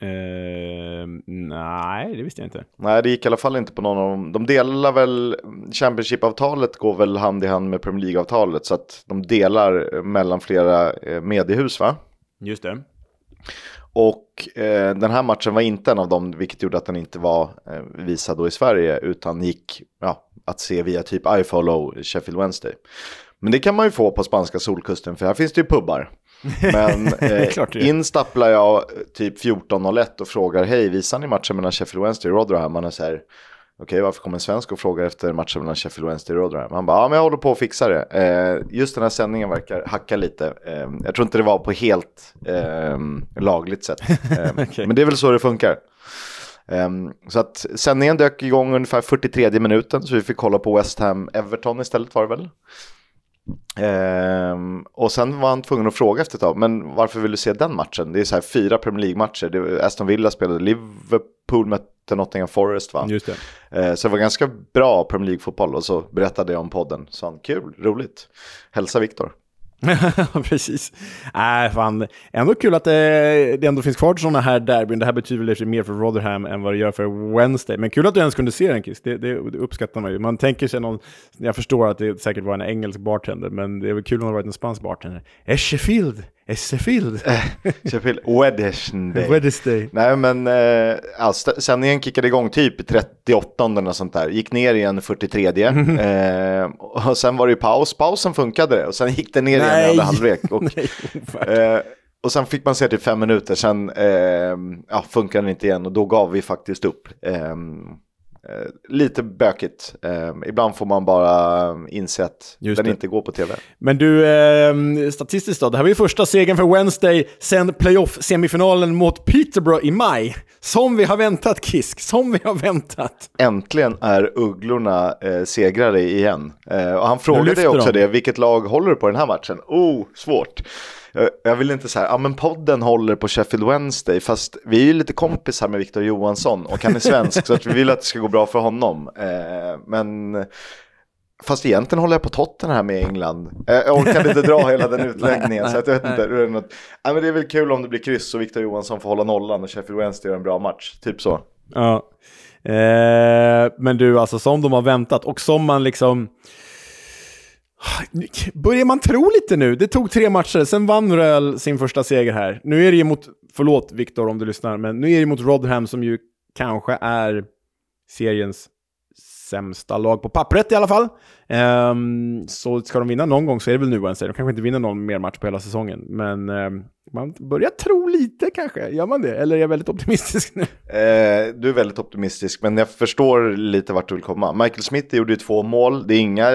Eh, nej, det visste jag inte. Nej, det gick i alla fall inte på någon av dem. De delar väl, Championship-avtalet går väl hand i hand med Premier League-avtalet. Så att de delar mellan flera eh, mediehus va? Just det. Och eh, den här matchen var inte en av dem, vilket gjorde att den inte var eh, visad då i Sverige, utan gick ja, att se via typ iFollow Sheffield Wednesday. Men det kan man ju få på spanska solkusten, för här finns det ju pubbar. Men eh, in stapplar jag eh, typ 14.01 och frågar, hej, visar ni matchen mellan Sheffield Wednesday och Rotherham? Man är så här, okej, varför kommer en svensk och frågar efter matchen mellan Sheffield Wednesday och Rotherham? Han bara, ja, men jag håller på att fixa det. Eh, just den här sändningen verkar hacka lite. Eh, jag tror inte det var på helt eh, lagligt sätt. Eh, Men det är väl så det funkar. Ehm, så att sändningen dök igång ungefär 43 minuten, så vi fick kolla på West Ham Everton istället var det väl. Ehm, och sen var han tvungen att fråga efter ett tag, men varför vill du se den matchen? Det är så här fyra Premier League-matcher. Aston Villa spelade, Liverpool mötte Nottingham Forest va? Just det. Ehm, så det var ganska bra Premier League-fotboll och så berättade jag om podden. Så han, kul, roligt. Hälsa Viktor. Precis. Äh, fan. Ändå kul att det, det ändå finns kvar sådana här derbyn. Det här betyder väl mer för Rotherham än vad det gör för Wednesday. Men kul att du ens kunde se den, Chris. Det, det, det uppskattar man ju. Man tänker sig någon... Jag förstår att det säkert var en engelsk bartender, men det är väl kul om det varit en spansk bartender. Echefield! Sheffield Eh, Sheffield. Wednesday. Wednesday. Nej men eh, ja, sändningen kickade igång typ i 38 eller sånt där. Gick ner igen 43. eh, och sen var det ju paus. Pausen funkade och sen gick det ner igen i Nej. andra halvlek. Och, Nej, eh, och sen fick man se till fem minuter, sen eh, ja, funkade det inte igen och då gav vi faktiskt upp. Eh, lite bökigt. Eh, ibland får man bara inse att Just den det. inte går på tv. Men du, eh, statistiskt då. Det här var ju första segern för Wednesday sen playoff-semifinalen mot Peterborough i maj. Som vi har väntat, Kisk. Som vi har väntat. Äntligen är Ugglorna eh, segrare igen. Eh, och han frågade också de. det, vilket lag håller du på den här matchen? Oh, svårt. Jag, vill inte säga, ja men podden håller på Sheffield Wednesday, fast vi är ju lite kompisar med Victor Johansson och han är svensk så att vi vill att det ska gå bra för honom. Eh, men Fast egentligen håller jag på Tottenham här med England. Eh, Jag orkade inte dra hela den utläggningen. Nej, så att jag vet nej. inte. Det är, något, ja, men det är väl kul om det blir kryss och Victor Johansson får hålla nollan och Sheffield Wednesday gör en bra match. Typ så. Ja. Eh, men du, alltså som de har väntat och som man liksom... Börjar man tro lite nu? Det tog tre matcher, sen vann Röhl sin första seger här. Nu är det ju mot, förlåt Viktor om du lyssnar, men nu är det mot Rodham som ju kanske är seriens sämsta lag på pappret i alla fall. Ehm, så ska de vinna någon gång så är det väl nu Wednesday. De kanske inte vinner någon mer match på hela säsongen, men ehm, man börjar tro lite kanske. Gör man det? Eller är jag väldigt optimistisk nu? Eh, du är väldigt optimistisk, men jag förstår lite vart du vill komma. Michael Smith gjorde ju två mål. Det är inga,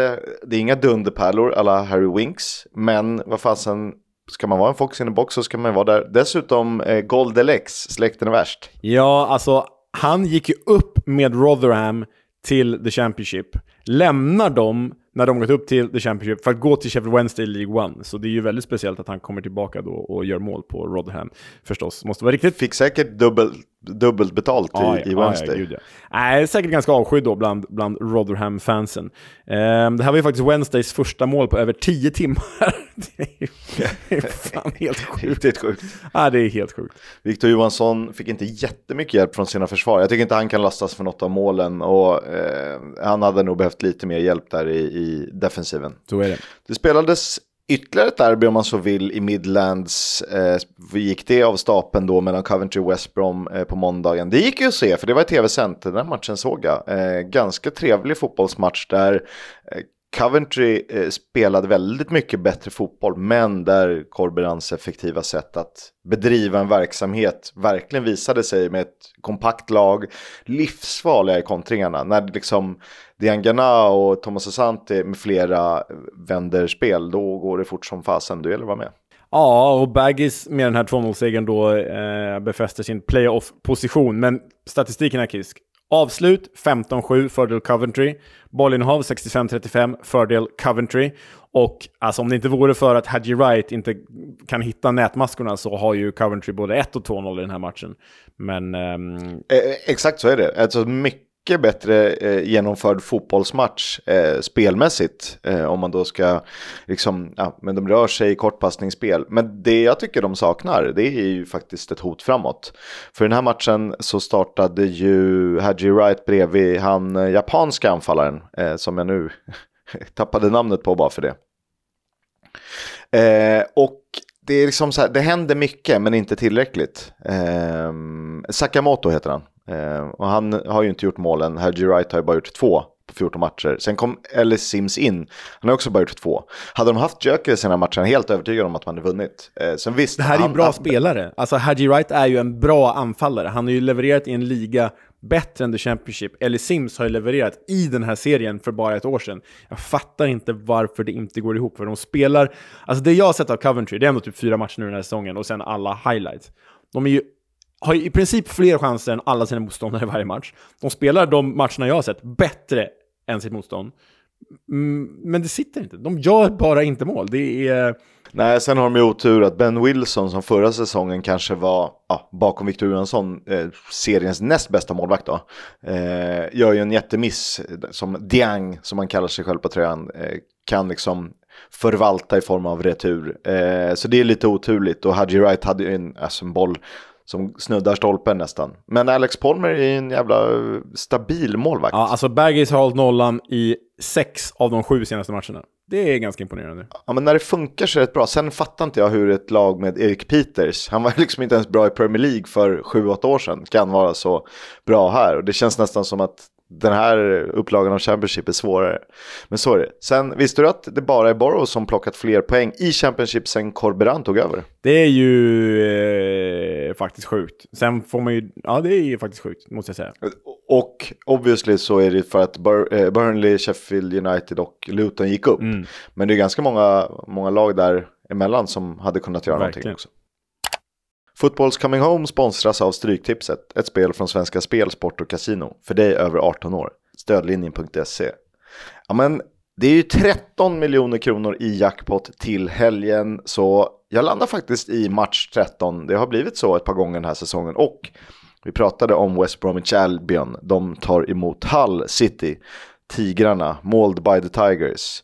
det är inga dunderpärlor alla Harry Winks, men vad fasen, ska man vara en fox in the box så ska man vara där. Dessutom, eh, Goldelex, släkten är värst. Ja, alltså han gick ju upp med Rotherham till The Championship. Lämnar dem när de gått upp till The Championship för att gå till Sheffield Wednesday League One. Så det är ju väldigt speciellt att han kommer tillbaka då och gör mål på Rotherham. Förstås, måste vara riktigt... Fick säkert dubbelt, dubbelt betalt Ja, i, ja, i ja, ja, Wednesday. gud, ja. Nej, säkert ganska avskydd då bland, bland Rotherham-fansen. Ehm, det här var ju faktiskt Wednesdays första mål på över 10 timmar. det, är, det är fan helt sjukt. Riktigt sjukt. Ja, det är helt sjukt. Victor Johansson fick inte jättemycket hjälp från sina försvar. Jag tycker inte han kan lastas för något av målen och eh, han hade nog behövt lite mer hjälp där i, i defensiven. Så är det. Det spelades ytterligare ett derby om man så vill i Midlands. Eh, gick det av stapeln då mellan Coventry och West Brom eh, på måndagen. Det gick ju att se för det var tv-sänt, den här matchen såg jag. Eh, ganska trevlig fotbollsmatch där eh, Coventry eh, spelade väldigt mycket bättre fotboll, men där Corberans effektiva sätt att bedriva en verksamhet verkligen visade sig med ett kompakt lag, livsfarliga i kontringarna. När det liksom Diangana och Thomas Asante med flera vänder spel, då går det fort som fasen. Du gäller att vara med. Ja, och Baggis med den här 2-0-segern då eh, befäster sin playoff-position. Men statistiken är kisk. Avslut 15-7, fördel Coventry. Bollinnehav 65-35, fördel Coventry. Och alltså, om det inte vore för att Hadji Wright inte kan hitta nätmaskorna så har ju Coventry både 1 och 2-0 i den här matchen. Men... ehm, Eh, exakt så är det. Alltså mycket mycket bättre eh, genomförd fotbollsmatch eh, spelmässigt. Eh, om man då ska, liksom, ja, men de rör sig i kortpassningsspel. Men det jag tycker de saknar, det är ju faktiskt ett hot framåt. För den här matchen så startade ju Hadji Wright bredvid han eh, japanska anfallaren, eh, som jag nu tappade namnet på bara för det. Eh, och det är liksom så här, det händer mycket men inte tillräckligt. Eh, Sakamoto heter han. Eh, och han har ju inte gjort målen, Haji Wright har ju bara gjort två på 14 matcher. Sen kom Ellis Sims in, han har också bara gjort två. Hade de haft Gyökeres i den här matchen, helt övertygad om att man hade vunnit. Eh, sen visst, Det här är ju bra han- spelare. Alltså Hadji Wright är ju en bra anfallare. Han har ju levererat i en liga bättre än The Championship. Ellie Sims har ju levererat i den här serien för bara ett år sedan. Jag fattar inte varför det inte går ihop. För de spelar... Alltså det jag har sett av Coventry, det är ändå typ fyra matcher nu den här säsongen och sen alla highlights. De är ju har i princip fler chanser än alla sina motståndare i varje match. De spelar de matcherna jag har sett bättre än sitt motstånd. Mm, men det sitter inte. De gör bara inte mål. Det är... Nej, sen har de ju otur att Ben Wilson som förra säsongen kanske var ja, bakom Victor Johansson, eh, seriens näst bästa målvakt då, eh, gör ju en jättemiss eh, som Diang, som man kallar sig själv på tröjan, eh, kan liksom förvalta i form av retur. Eh, så det är lite oturligt och Hadji Wright hade ju en, alltså en boll som snuddar stolpen nästan. Men Alex Palmer är en jävla stabil målvakt. Ja, alltså Baggis har hållit nollan i sex av de sju senaste matcherna. Det är ganska imponerande. Ja, men när det funkar så är det rätt bra. Sen fattar inte jag hur ett lag med Erik Peters, han var liksom inte ens bra i Premier League för 7-8 år sedan, kan vara så bra här. Och det känns nästan som att den här upplagan av Championship är svårare. Men så är det. Sen visste du att det bara är Borough som plockat fler poäng i Championship sen Corberan tog över? Det är ju eh, faktiskt sjukt. Sen får man ju, ja det är ju faktiskt sjukt, måste jag säga. Och obviously så är det för att Bur eh, Burnley, Sheffield United och Luton gick upp. Mm. Men det är ganska många, många lag där emellan som hade kunnat göra Verkligen. någonting också. Footballs Coming Home sponsras av Stryktipset, ett spel från Svenska Spel, Sport och Casino. För dig över 18 år. Stödlinjen.se. Ja men det är ju 13 miljoner kronor i jackpot till helgen. Så jag landar faktiskt i match 13. Det har blivit så ett par gånger den här säsongen. Och vi pratade om West Bromwich Albion. De tar emot Hull City. Tigrarna, Mauled by the Tigers.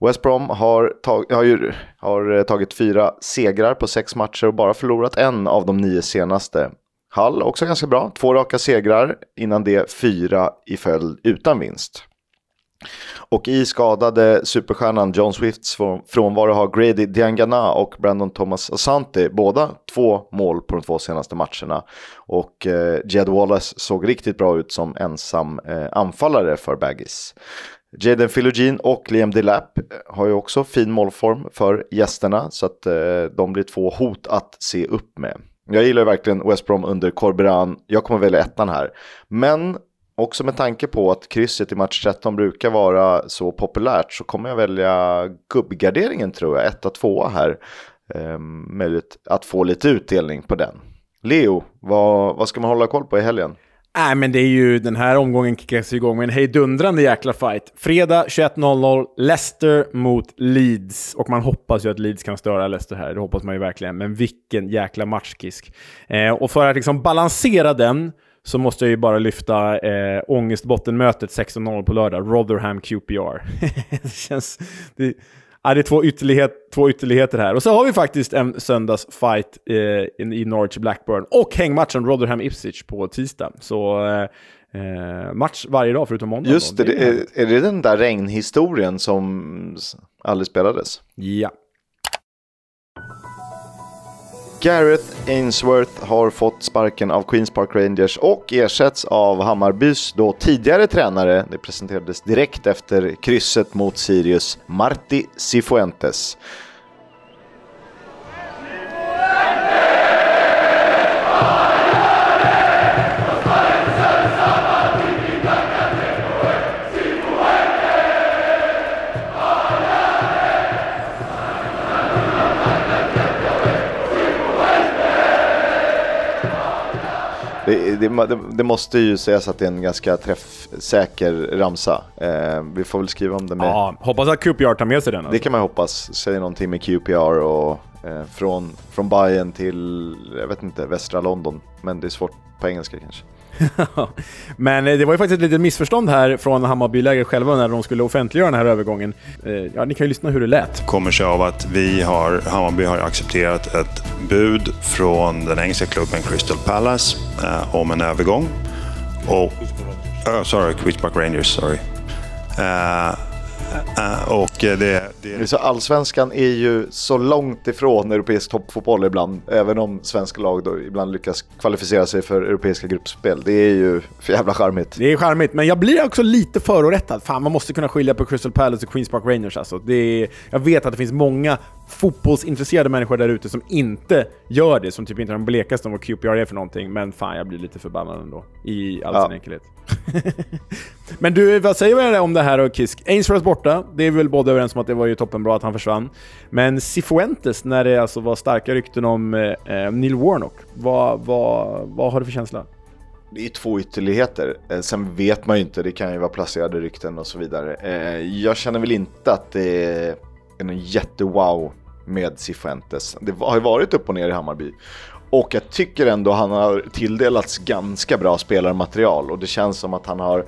West Brom har, tag har, ju, har eh, tagit fyra segrar på sex matcher och bara förlorat en av de nio senaste. Hull också ganska bra, två raka segrar, innan det fyra i följd utan vinst. Och i skadade superstjärnan John Swifts frånvaro har Grady Diangana och Brandon Thomas Asante båda två mål på de två senaste matcherna. Och eh, Jed Wallace såg riktigt bra ut som ensam eh, anfallare för Baggis. Jaden Philogene och Liam Delap eh, har ju också fin målform för gästerna så att eh, de blir två hot att se upp med. Jag gillar ju verkligen West Brom under Corberan. Jag kommer välja ettan här. Men också med tanke på att krysset i match 13 brukar vara så populärt så kommer jag välja gubbgarderingen tror jag, etta, tvåa här. Eh, möjligt att få lite utdelning på den. Leo, vad, vad ska man hålla koll på i helgen? Nej, men det är ju den här omgången kickas igång med en hejdundrande jäkla fight. Fredag 21.00, Leicester mot Leeds. Och man hoppas ju att Leeds kan störa Leicester här, det hoppas man ju verkligen. Men vilken jäkla matchkisk. Eh, och för att liksom balansera den så måste jag ju bara lyfta eh, ångestbottenmötet 16.00 på lördag, Rotherham QPR. det känns... Det, Ja, det är två, ytterlighet, två ytterligheter här. Och så har vi faktiskt en söndagsfight eh, i Norwich Blackburn och hängmatchen Rotherham Ipswich på tisdag. Så eh, eh, match varje dag förutom måndag. Just det, det är, är det den där regnhistorien som aldrig spelades? Ja. Gareth Ainsworth har fått sparken av Queens Park Rangers och ersätts av Hammarbys då tidigare tränare. Det presenterades direkt efter krysset mot Sirius, Marti Cifuentes. Det, det, det, det måste ju sägas att det är en ganska träffsäker ramsa. Eh, vi får väl skriva om det med... ja, hoppas att QPR tar med sig den. Det Alltså. kan man hoppas. Säger någonting med QPR och eh, från, från Bayern till, jag vet inte, västra London. Men det är svårt på engelska kanske. Men eh, det var ju faktiskt ett litet missförstånd här från Hammarbylägret själva när de skulle offentliggöra den här övergången. Eh, ja, ni kan ju lyssna hur det lät. kommer sig av att vi har, Hammarby har accepterat ett bud från den engelska klubben Crystal Palace eh, om en övergång. Och, oh, sorry, Queens Park Rangers, sorry. Eh, och det, det, Så allsvenskan är ju så långt ifrån europeisk toppfotboll ibland. Även om svenska lag då ibland lyckas kvalificera sig för europeiska gruppspel. Det är ju för jävla charmigt. Det är charmigt, men jag blir också lite förorättad. Fan, man måste kunna skilja på Crystal Palace och Queens Park Rangers alltså. Det är, jag vet att det finns många fotbollsintresserade människor där ute som inte gör det, som typ inte har en blekaste om vad QPR är för någonting. Men fan, jag blir lite förbannad ändå. I all Ja. sin enkelhet. men du, vad säger du om det här och Kisk? Ainsworth borta, det är vi väl båda överens om att det var ju toppenbra att han försvann. Men Cifuentes, när det alltså var starka rykten om eh, eh Neil Warnock, vad, vad, vad har du för känsla? Det är ju två ytterligheter. Eh, sen vet man ju inte, det kan ju vara placerade rykten och så vidare. Eh, jag känner väl inte att det är en jättewow med Cifuentes. Det har ju varit upp och ner i Hammarby. Och jag tycker ändå han har tilldelats ganska bra spelarmaterial och det känns som att han har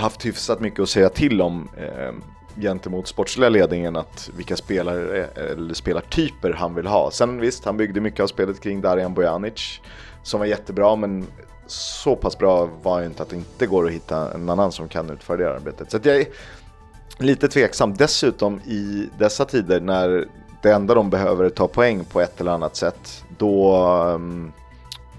haft hyfsat mycket att säga till om eh, gentemot sportsliga ledningen att vilka spelare eh, eller spelartyper han vill ha. Sen visst, han byggde mycket av spelet kring Darijan Bojanic som var jättebra men så pass bra var han ju inte att det inte går att hitta en annan som kan utföra det arbetet. Så att jag, lite tveksam. Dessutom i dessa tider när det enda de behöver är ta poäng på ett eller annat sätt, då... Ehm,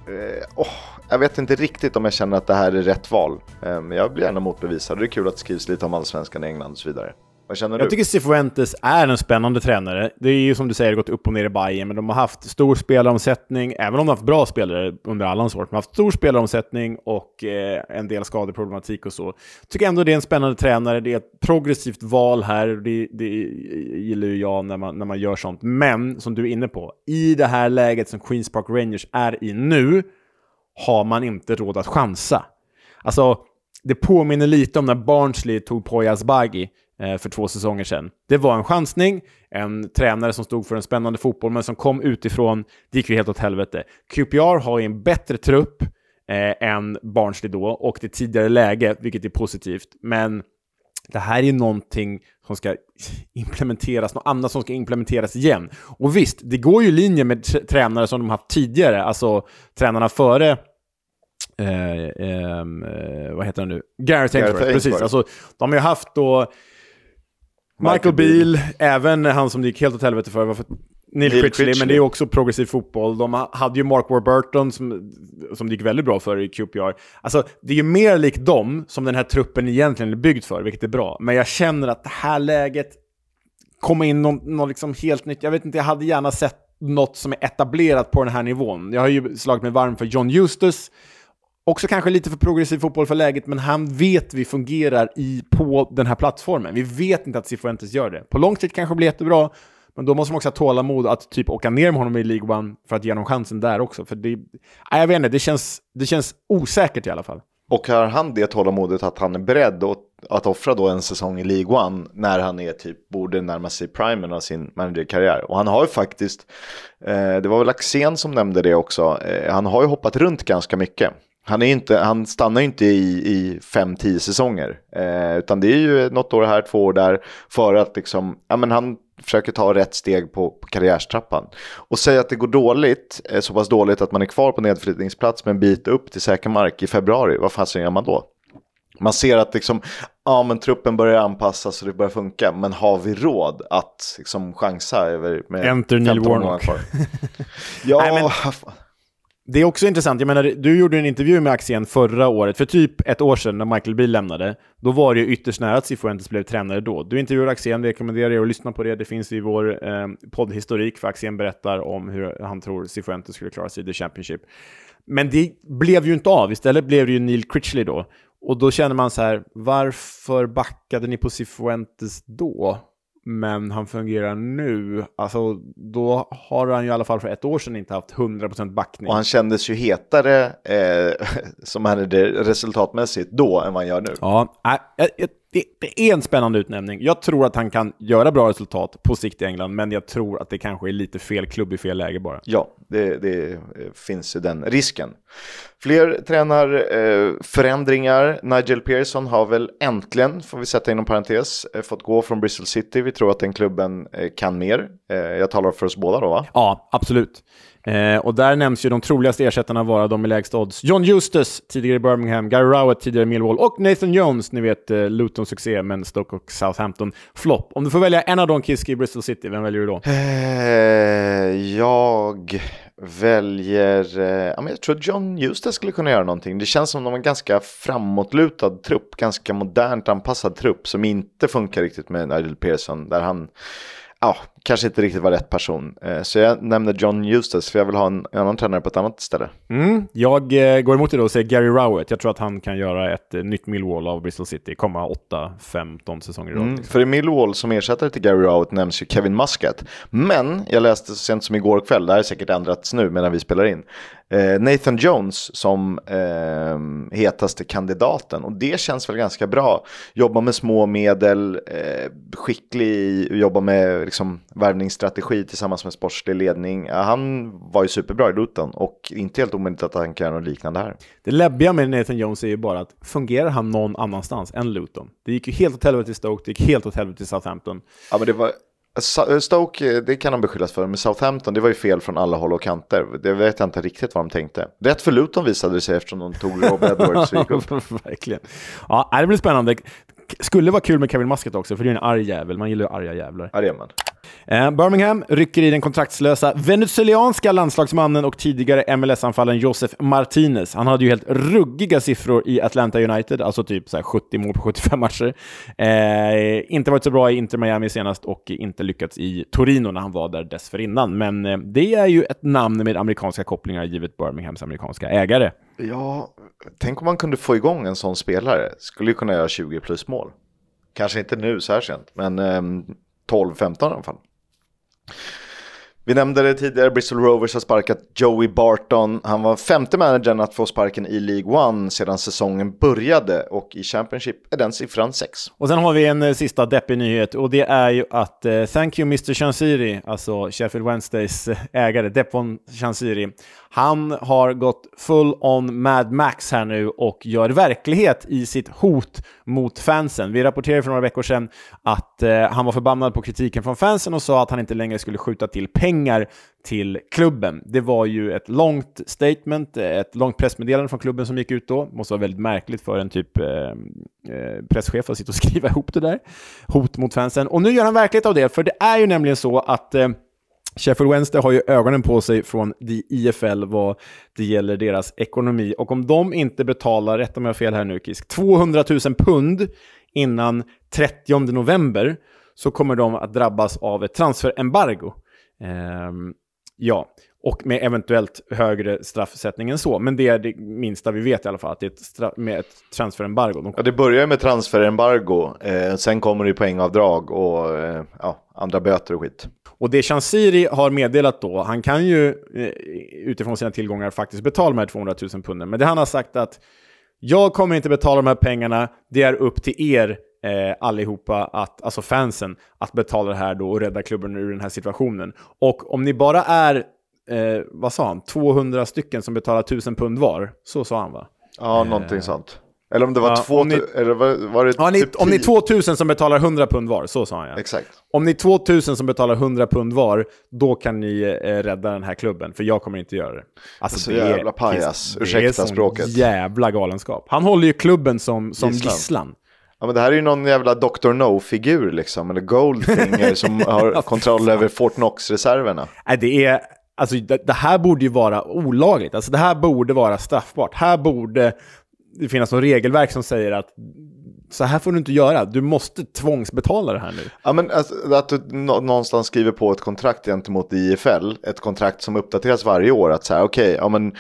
eh, oh, jag vet inte riktigt om jag känner att det här är rätt val. Eh, men jag blir gärna motbevisad. Det är kul att det skrivs lite om allsvenskan i England och så vidare. Vad känner Jag du? tycker Cifuentes är en spännande tränare. Det är ju som du säger gått upp och ner i Bayern, men de har haft stor spelaromsättning, även om de har haft bra spelare under alla år. De har haft stor spelaromsättning och eh, en del skadeproblematik och så. Jag tycker ändå det är en spännande tränare. Det är ett progressivt val här. Det, det gillar ju jag när man, när man gör sånt. Men, som du är inne på, i det här läget som Queens Park Rangers är i nu, har man inte råd att chansa. Alltså, det påminner lite om när Barnsley tog Poya Asbaghi eh, för två säsonger sedan. Det var en chansning, en tränare som stod för en spännande fotboll, men som kom utifrån, det gick ju helt åt helvete. QPR har ju en bättre trupp eh, än Barnsley då, och det tidigare läge, vilket är positivt. Men det här är ju någonting som ska implementeras, något annat som ska implementeras igen. Och visst, det går ju i linje med tränare som de haft tidigare, alltså tränarna före Eh, eh, vad heter han nu? Gareth Ainsworth, precis. Alltså, de har ju haft då Michael, Michael Beal, även han som det gick helt åt helvete för, var för Neil, Neil Critchley, men det är också progressiv fotboll. De hade ju Mark Warburton som, som det gick väldigt bra för i QPR. Alltså, det är ju mer likt dem som den här truppen egentligen är byggd för, vilket är bra. Men jag känner att det här läget, komma in något, något liksom helt nytt. Jag vet inte, jag hade gärna sett något som är etablerat på den här nivån. Jag har ju slagit mig varm för John Eustace, Också kanske lite för progressiv fotboll för läget, men han vet vi fungerar i, på den här plattformen. Vi vet inte att Cifuentes gör det. På lång sikt kanske det blir jättebra, men då måste man också ha tålamod att typ åka ner med honom i League One för att ge honom chansen där också. För det, jag vet inte, det känns, det känns osäkert i alla fall. Och har han det tålamodet att han är beredd att, att offra då en säsong i League One när han är typ, borde närma sig primen av sin managerkarriär. Och han har ju faktiskt, eh, det var väl Axén som nämnde det också, eh, han har ju hoppat runt ganska mycket. Han, är inte, han stannar ju inte i, i fem, tio säsonger. Eh, utan det är ju något år här, två år där. För att liksom, ja men han försöker ta rätt steg på, på karriärstrappan. Och säga att det går dåligt, eh, så pass dåligt att man är kvar på nedflyttningsplats med en bit upp till säker mark i februari. Vad fasen gör man då? Man ser att liksom, ja, men truppen börjar anpassas och det börjar funka. Men har vi råd att liksom, chansa över med Enter Neil Warnock. kvar? ja, Nej, men... Det är också intressant, jag menar, du gjorde en intervju med Axén förra året, för typ ett år sedan när Michael Bee lämnade. Då var det ju ytterst nära att Cifuentes blev tränare då. Du intervjuade Axén, rekommenderar er att lyssna på det. Det finns i vår eh, poddhistorik, för Axén berättar om hur han tror Cifuentes skulle klara sig i The Championship. Men det blev ju inte av, istället blev det ju Neil Critchley då. Och då känner man så här, varför backade ni på Cifuentes då? Men han fungerar nu, alltså då har han ju i alla fall för ett år sedan inte haft 100% backning. Och han kändes ju hetare eh, som han är resultatmässigt då än vad han gör nu. Ja, äh, det, det, är en spännande utnämning. Jag tror att han kan göra bra resultat på sikt i England, men jag tror att det kanske är lite fel klubb i fel läge bara. Ja, det, det finns ju den risken. Fler tränarförändringar. Eh, Nigel Pearson har väl äntligen, får vi sätta inom parentes, eh, fått gå från Bristol City. Vi tror att den klubben eh, kan mer. Eh, jag talar för oss båda då va? Ja, absolut. Eh, och där nämns ju de troligaste ersättarna vara de med lägst odds. John Justus, tidigare i Birmingham, Gary Rowett, tidigare i Millwall och Nathan Jones, ni vet eh, Lutons succé, men Stoke och Southampton flopp. Om du får välja en av dem, Kiski i Bristol City, vem väljer du då? Eh, jag väljer, eh, ja, men jag tror John Justus skulle kunna göra någonting. Det känns som de har en ganska framåtlutad trupp, ganska modernt anpassad trupp som inte funkar riktigt med Nigel Pearson, där han ja, kanske inte riktigt var rätt person. Eh, så jag nämner John Eustace för jag vill ha en annan tränare på ett annat ställe. Mm, jag eh, går emot det då och säger Gary Rowett. Jag tror att han kan göra ett eh, nytt Millwall av Bristol City, komma 8-15 säsonger i mm, liksom. För i Millwall som ersättare till Gary Rowett nämns ju Kevin Muscat. Men jag läste så sent som igår kväll, det här är säkert ändrats nu medan vi spelar in, Nathan Jones som eh, hetaste kandidaten och det känns väl ganska bra. Jobba med små medel, eh, skicklig, jobba med liksom, värvningsstrategi tillsammans med sportslig ledning. Han var ju superbra i Luton och inte helt omöjligt att han kan göra något liknande här. Det läbbiga med Nathan Jones är ju bara att fungerar han någon annanstans än Luton? Det gick ju helt åt helvete i Stoke, det gick helt åt helvete i Southampton. Ja, men det var... Stoke, det kan han beskyllas för, men Southampton, det var ju fel från alla håll och kanter. Det vet jag inte riktigt vad de tänkte. Rätt för Luton visade det sig eftersom de tog Rob Edwards Verkligen. Ja, det blir spännande skulle vara kul med Kevin Muscat också, för det är en arg jävel. Man gillar ju arga jävlar. Ja, det är man. Eh, Birmingham rycker i den kontraktslösa venezuelanska landslagsmannen och tidigare MLS-anfallen Josef Martinez. Han hade ju helt ruggiga siffror i Atlanta United, alltså typ så 70 mål på 75 matcher. Eh, inte varit så bra i Inter Miami senast och inte lyckats i Torino när han var där dessförinnan. Men eh, det är ju ett namn med amerikanska kopplingar givet Birminghams amerikanska ägare. Ja, tänk om man kunde få igång en sån spelare. Skulle ju kunna göra 20 plus mål. Kanske inte nu så här sent, men eh, 12-15 i alla fall. Vi nämnde det tidigare, Bristol Rovers har sparkat Joey Barton. Han var femte managern att få sparken i League One sedan säsongen började och i Championship är den siffran 6. Och sen har vi en eh, sista deppig nyhet och det är ju att eh, Thank you Mr. Chansiri, alltså Sheffield Wednesdays eh, ägare, Depon Chansiri, han har gått full on Mad Max här nu och gör verklighet i sitt hot mot fansen. Vi rapporterade för några veckor sedan att eh, han var förbannad på kritiken från fansen och sa att han inte längre skulle skjuta till pengar till klubben. Det var ju ett långt statement, ett långt pressmeddelande från klubben som gick ut då. Måste vara väldigt märkligt för en typ eh, eh presschef att sitta och skriva ihop det där. Hot mot fansen. Och nu gör han verklighet av det, för det är ju nämligen så att eh, Sheffield Wednesday har ju ögonen på sig från IFL vad det gäller deras ekonomi. Och om de inte betalar, rätta mig om jag har fel här nu Kisk, 200 000 pund innan 30 november så kommer de att drabbas av ett transferembargo. Ehm, ja, och med eventuellt högre straffsättning än så. Men det är det minsta vi vet i alla fall, att det är ett med ett transferembargo. Ja, det börjar med transferembargo, eh, sen kommer det poängavdrag och eh, ja, andra böter och skit. Och det Chansiri har meddelat då, han kan ju eh, utifrån sina tillgångar faktiskt betala de här 200 000 punden. Men det han har sagt att jag kommer inte betala de här pengarna, det är upp till er eh, allihopa, att, alltså fansen, att betala det här då och rädda klubben ur den här situationen. Och om ni bara är, eh, vad sa han, 200 stycken som betalar 1000 pund var, så sa han va? Ja, någonting sånt. Eller om det var Ja, två, om ni- eller var, var det Ja, typ om ni är tio- 2000 som betalar 100 pund var, så sa han ja. Exakt. Om ni är 2000 som betalar 100 pund var, då kan ni eh, rädda den här klubben, för jag kommer inte göra det. Alltså, Så jävla pajas. det är Ursäkta sån språket. jävla galenskap. Han håller ju klubben som, som Gisslan. gisslan. Ja, men det här är ju någon jävla Dr. No-figur liksom, eller Goldfinger som har kontroll över Fort Knox-reserverna. Nej, det är... Alltså, det, det här borde ju vara olagligt. Alltså, det här borde vara straffbart. Här borde det finnas något regelverk som säger att så här får du inte göra. Du måste tvångsbetala det här nu. Ja, men alltså, att du nå- någonstans skriver på ett kontrakt gentemot IFL, ett kontrakt som uppdateras varje år, att så här, okej, ja men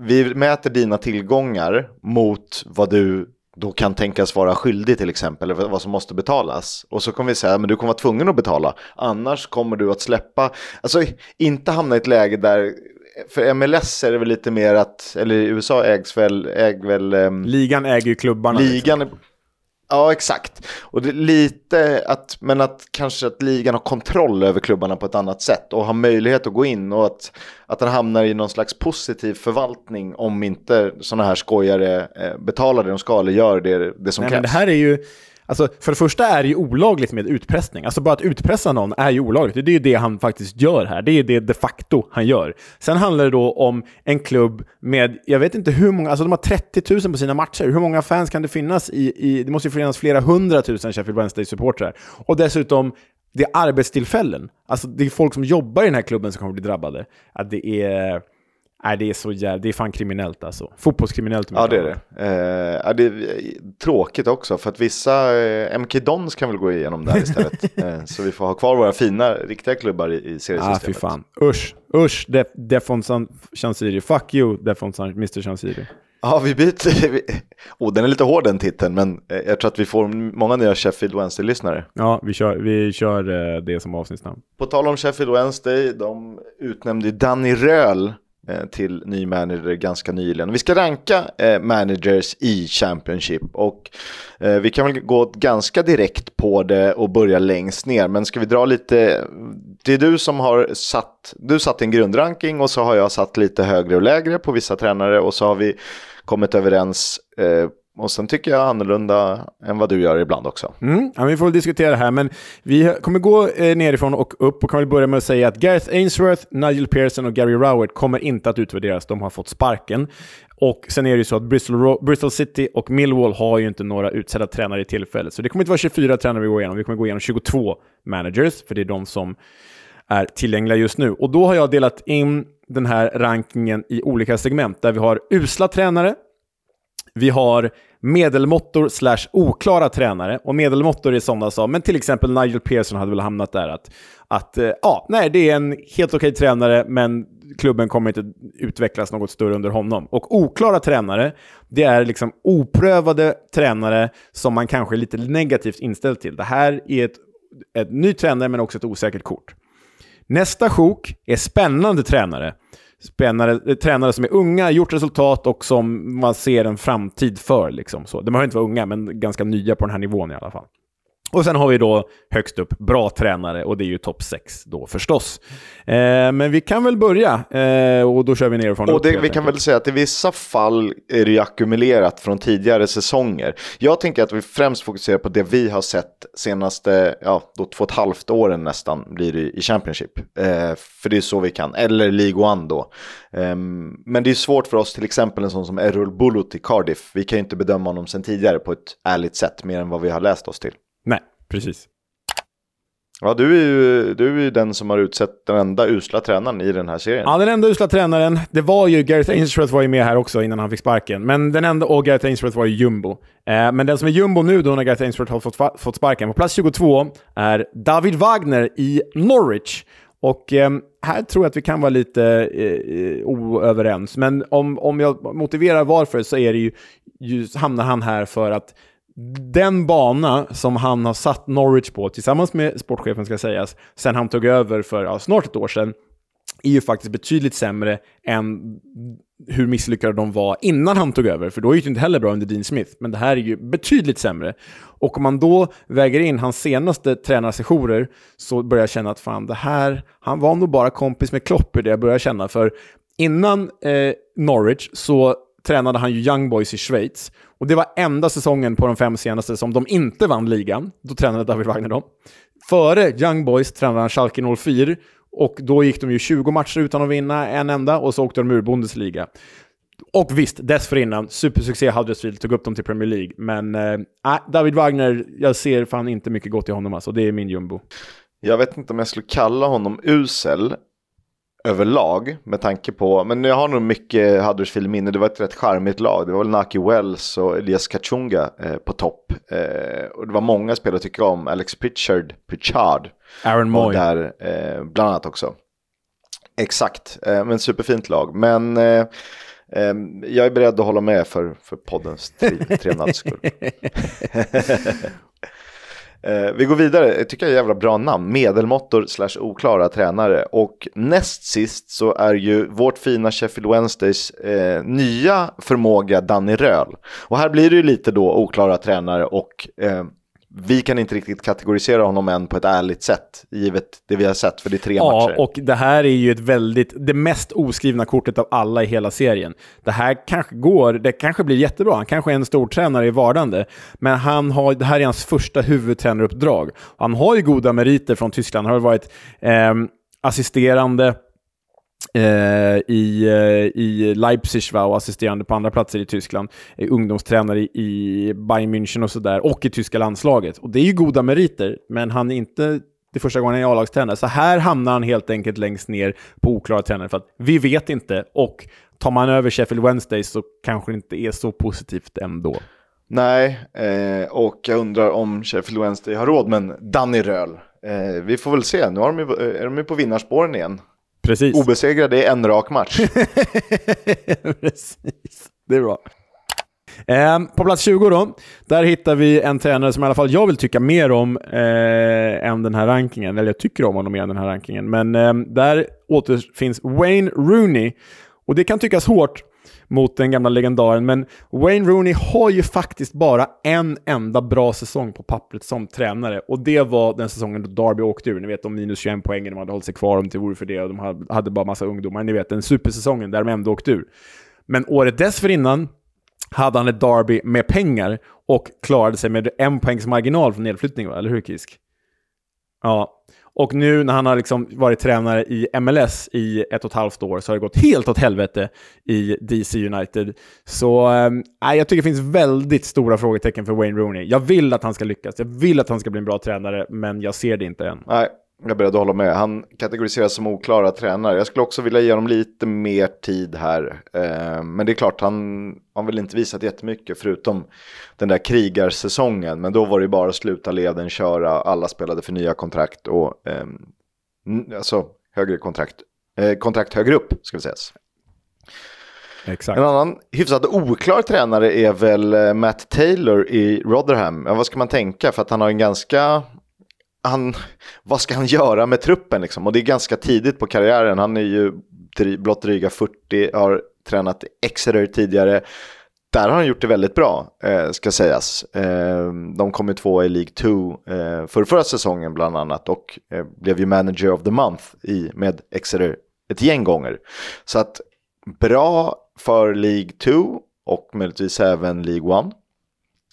vi mäter dina tillgångar mot vad du då kan tänkas vara skyldig till exempel, eller vad som måste betalas. Och så kommer vi säga, men du kommer vara tvungen att betala, annars kommer du att släppa, alltså inte hamna i ett läge där, för MLS är det väl lite mer att, eller i USA ägs väl, äg väl ehm, Ligan äger ju klubbarna. liksom. Ligan, är- ja exakt. Och lite att, men att kanske att ligan har kontroll över klubbarna på ett annat sätt och har möjlighet att gå in och att, att den hamnar i någon slags positiv förvaltning om inte sådana här skojare eh, betalar det de ska eller gör det, det som Nej, krävs. men det här är ju... Alltså, för det första är det ju olagligt med utpressning. Alltså bara att utpressa någon är ju olagligt. Det är ju det han faktiskt gör här. Det är det de facto han gör. Sen handlar det då om en klubb med, jag vet inte hur många, alltså de har 30 000 på sina matcher. Hur många fans kan det finnas i, i det måste ju finnas flera hundratusen Sheffield Wednesday-supportrar. Och dessutom, det är arbetstillfällen. Alltså det är folk som jobbar i den här klubben som kommer bli drabbade. Att det är... Nej, det är så jävla... Det är fan kriminellt alltså. Fotbollskriminellt. Ja det är det. Eh, ja, det är tråkigt också för att vissa, eh, MK Dons kan väl gå igenom där istället. eh, så vi får ha kvar våra fina, riktiga klubbar i, i Ah, seriesystemet. fy fan. Usch, usch, Def, Defon Chansiri. Fuck you, Defon Mr Chansiri. Ja, vi byter. Oh, den är lite hård den titeln, men eh, jag tror att vi får många nya Sheffield Wednesday-lyssnare. Ja, vi kör, vi kör eh, det som avsnittsnamn. På tal om Sheffield Wednesday, de utnämnde Danny Röhl eh, Eh, till ny manager ganska nyligen. Vi ska ranka eh, managers i Championship och eh, vi kan väl gå ganska direkt på det och börja längst ner. Men ska vi dra lite, det är du som har satt, du satt en grundranking och så har jag satt lite högre och lägre på vissa tränare och så har vi kommit överens eh, och sen tycker jag annorlunda än vad du gör ibland också. Mm, ja, vi får väl diskutera det här, men vi kommer gå eh, nerifrån och upp och kan väl börja med att säga att Gareth Ainsworth, Nigel Pearson och Gary Rowett kommer inte att utvärderas. De har fått sparken. Och sen är det ju så att Bristol, Bristol City och Millwall har ju inte några utsedda tränare i tillfället. Så det kommer inte vara 24 tränare vi går igenom, vi kommer gå igenom 22 managers, för det är de som är tillgängliga just nu. Och då har jag delat in den här rankingen i olika segment, där vi har usla tränare, vi har medelmåttor slash oklara tränare. Och medelmåttor är sådana som, men till exempel Nigel Pearson hade väl hamnat där. Att, att eh, ja, nej, det är en helt okej tränare, men klubben kommer inte utvecklas något större under honom. Och oklara tränare, det är liksom oprövade tränare som man kanske är lite negativt inställd till. Det här är ett, ett ny tränare, men också ett osäkert kort. Nästa sjok är spännande tränare. Spännande, eh, tränare som är unga, gjort resultat och som man ser en framtid för. Liksom. Så, de behöver inte vara unga, men ganska nya på den här nivån i alla fall. Och sen har vi då högst upp bra tränare och det är ju topp 6 då förstås. Eh, men vi kan väl börja och då kör vi nerifrån Och upp, det, helt vi kan väl säga att i vissa fall är det ju ackumulerat från tidigare säsonger. Jag tänker att vi främst fokuserar på det vi har sett senaste, ja, då två och ett halvt åren nästan blir det i Championship. Eh, för det är så vi kan, eller League One då. Ehm, men det är svårt för oss, till exempel en sån som Errol Bulut i Cardiff. Vi kan ju inte bedöma honom sen tidigare på ett ärligt sätt, mer än vad vi har läst oss till. Nej, precis. Ja, du är ju, du är ju den som har utsett den enda usla tränaren i den här serien. Ja, den enda usla tränaren, det var ju Gareth Ainsworth var ju med här också innan han fick sparken. Men den enda, och Gareth Ainsworth var ju jumbo. Eh, men den som är jumbo nu då när Gareth Ainsworth har fått, fått sparken, på plats 22 är David Wagner i Norwich. Och eh, här tror jag att vi kan vara lite eh, oöverens. Men om, om jag motiverar varför så är det ju, just, hamnar han här för att den bana som han har satt Norwich på, tillsammans med sportchefen ska sägas, sen han tog över för ja, snart ett år sedan, är ju faktiskt betydligt sämre än hur misslyckade de var innan han tog över. För då gick det inte heller bra under Dean Smith. Men det här är ju betydligt sämre. Och om man då väger in hans senaste tränarsessioner så börjar jag känna att fan, det här, han var nog bara kompis med Klopp i det jag börjar känna. För innan eh, Norwich så tränade han ju Young Boys i Schweiz. Och det var enda säsongen på de fem senaste som de inte vann ligan. Då tränade David Wagner dem. Före Young Boys tränade han Schalke 04 och då gick de ju 20 matcher utan att vinna en enda och så åkte de ur Bundesliga. Och visst, dessförinnan, supersuccé Huddersfield tog upp dem till Premier League. Men eh, äh, David Wagner, jag ser fan inte mycket gott i honom alltså. Det är min jumbo. Jag vet inte om jag skulle kalla honom usel överlag med tanke på, men jag har nog mycket Huddersfield minne. Det var ett rätt charmigt lag. Det var väl Naki Wells och Elias Kachunga eh, på topp. Eh, och det var många spelare jag tycker om. Alex Pritchard, Pritchard. Aaron Moy. där eh, bland annat också. Exakt, eh, men superfint lag. Men eh, eh, jag är beredd att hålla med för, för poddens tre- trevnads skull. Eh, vi går vidare, jag tycker jag är jävla bra namn. Medelmåttor slash oklara tränare. Och näst sist så är ju vårt fina Sheffield Wednesdays eh, nya förmåga Danny Röhl. Och här blir det ju lite då oklara tränare och eh, vi kan inte riktigt kategorisera honom än på ett ärligt sätt, givet det vi har sett, för det är tre Ja, matcher. och det här är ju ett väldigt, det mest oskrivna kortet av alla i hela serien. Det här kanske går, det kanske blir jättebra, han kanske är en stor tränare i vardande, men han har, det här är hans första huvudtränaruppdrag. Han har ju goda meriter från Tyskland, han har varit eh, assisterande Eh, i, eh, i Leipzig va, och assisterande på andra platser i Tyskland. Eh, ungdomstränare i, i Bayern München och sådär, och i tyska landslaget. Och det är ju goda meriter, men han är inte det första gången han är A-lagstränare. Så här hamnar han helt enkelt längst ner på oklara tränare, för att vi vet inte. Och tar man över Sheffield Wednesday så kanske det inte är så positivt ändå. Nej, eh, och jag undrar om Sheffield Wednesday har råd med en Danny Röhl. Eh, vi får väl se, nu har de ju, eh, är de ju på vinnarspåren igen. Precis. Obesegrade i en rak match. Precis, det är bra. Eh, på plats 20 då, där hittar vi en tränare som i alla fall jag vill tycka mer om eh, än den här rankingen. Eller jag tycker om honom mer än den här rankingen. Men eh, där återfinns Wayne Rooney. Och det kan tyckas hårt mot den gamla legendaren, men Wayne Rooney har ju faktiskt bara en enda bra säsong på pappret som tränare. Och det var den säsongen då Derby åkte ur. Ni vet, de minus 21 poäng, de hade hållit sig kvar om det inte vore för det. Och de hade, hade bara massa ungdomar. Ni vet, den supersäsongen där de ändå åkte ur. Men året dessförinnan hade han ett derby med pengar och klarade sig med en poängs marginal från nedflyttning, va? eller hur Kisk? Ja, och nu när han har liksom varit tränare i MLS i ett och ett halvt år så har det gått helt åt helvete i DC United. Så äh, jag tycker det finns väldigt stora frågetecken för Wayne Rooney. Jag vill att han ska lyckas, jag vill att han ska bli en bra tränare, men jag ser det inte än. Nej, jag är beredd att hålla med. Han kategoriseras som oklara tränare. Jag skulle också vilja ge honom lite mer tid här. Eh, men det är klart, han har väl inte visat jättemycket förutom den där krigarsäsongen. Men då var det bara sluta leden, köra, alla spelade för nya kontrakt och eh, alltså högre kontrakt. Eh, kontrakt högre upp, ska vi säga. Exakt. En annan hyfsat oklar tränare är väl Matt Taylor i Rotherham. Ja, vad ska man tänka? För att han har en ganska han, vad ska han göra med truppen liksom? Och det är ganska tidigt på karriären. Han är ju dry, blott dryga 40, har tränat Exeter tidigare. Där har han gjort det väldigt bra, eh, ska sägas. Eh, de kom ju två i League 2 eh, för förra säsongen bland annat och eh, blev ju manager of the month i, med Exeter ett gäng gånger. Så att bra för League 2 och möjligtvis även League 1.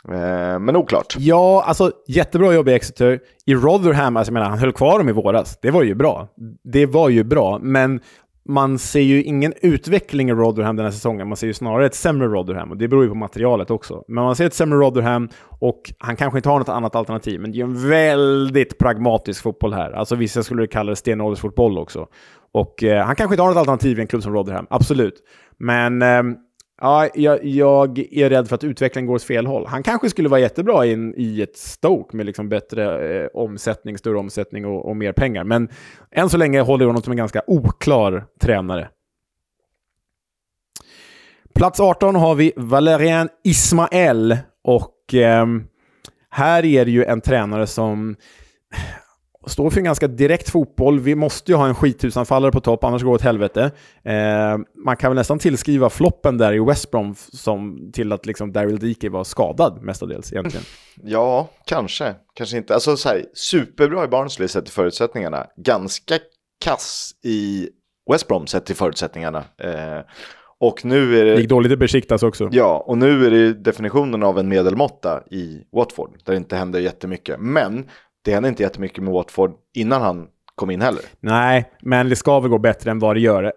Eh, men oklart. Ja, alltså jättebra jobb i Exeter. I Rotherham, alltså jag menar, han höll kvar dem i våras. Det var ju bra. Det var ju bra, men man ser ju ingen utveckling i Rotherham den här säsongen. Man ser ju snarare ett sämre Rotherham och det beror ju på materialet också. Men man ser ett sämre Rotherham och han kanske inte har något annat alternativ, men det är en väldigt pragmatisk fotboll här. Alltså vissa skulle kalla det stenåldersfotboll också. Och eh, han kanske inte har något alternativ i en klubb som Rotherham, absolut. Men eh, Ja, jag, jag, är rädd för att utvecklingen går åt fel håll. Han kanske skulle vara jättebra in, i ett Stoke med liksom bättre eh, omsättning, större omsättning och, och, mer pengar. Men än så länge håller jag honom som en ganska oklar tränare. Plats 18 har vi Valerian Ismael och eh, här är det ju en tränare som står för en ganska direkt fotboll. Vi måste ju ha en skithusanfallare på topp, annars går det åt helvete. Eh, man kan väl nästan tillskriva floppen där i West Brom som till att liksom Daryl Dike var skadad mestadels egentligen. Ja, kanske. Kanske inte. Alltså så här, superbra i Barnsley sett till förutsättningarna. Ganska kass i West Brom sett till förutsättningarna. Eh, och nu är det... Gick dåligt i Besiktas också. Ja, och nu är det definitionen av en medelmåtta i Watford. Där det inte händer jättemycket. Men det hände inte jättemycket med Watford innan han kom in heller. Nej, men det ska väl gå bättre än vad det gör.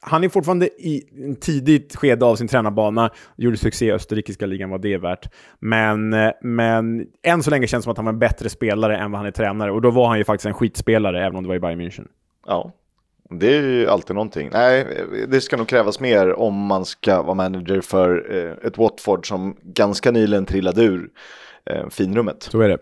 Han är fortfarande i en tidigt skede av sin tränarbana. Gjorde succé i österrikiska ligan, vad det är värt. Men, men än så länge känns det som att han var en bättre spelare än vad han är tränare. Och då var han ju faktiskt en skitspelare, även om det var i Bayern München. Ja, det är ju alltid någonting. Nej, det ska nog krävas mer om man ska vara manager för eh, ett Watford som ganska nyligen trillade ur eh, finrummet. Så är det.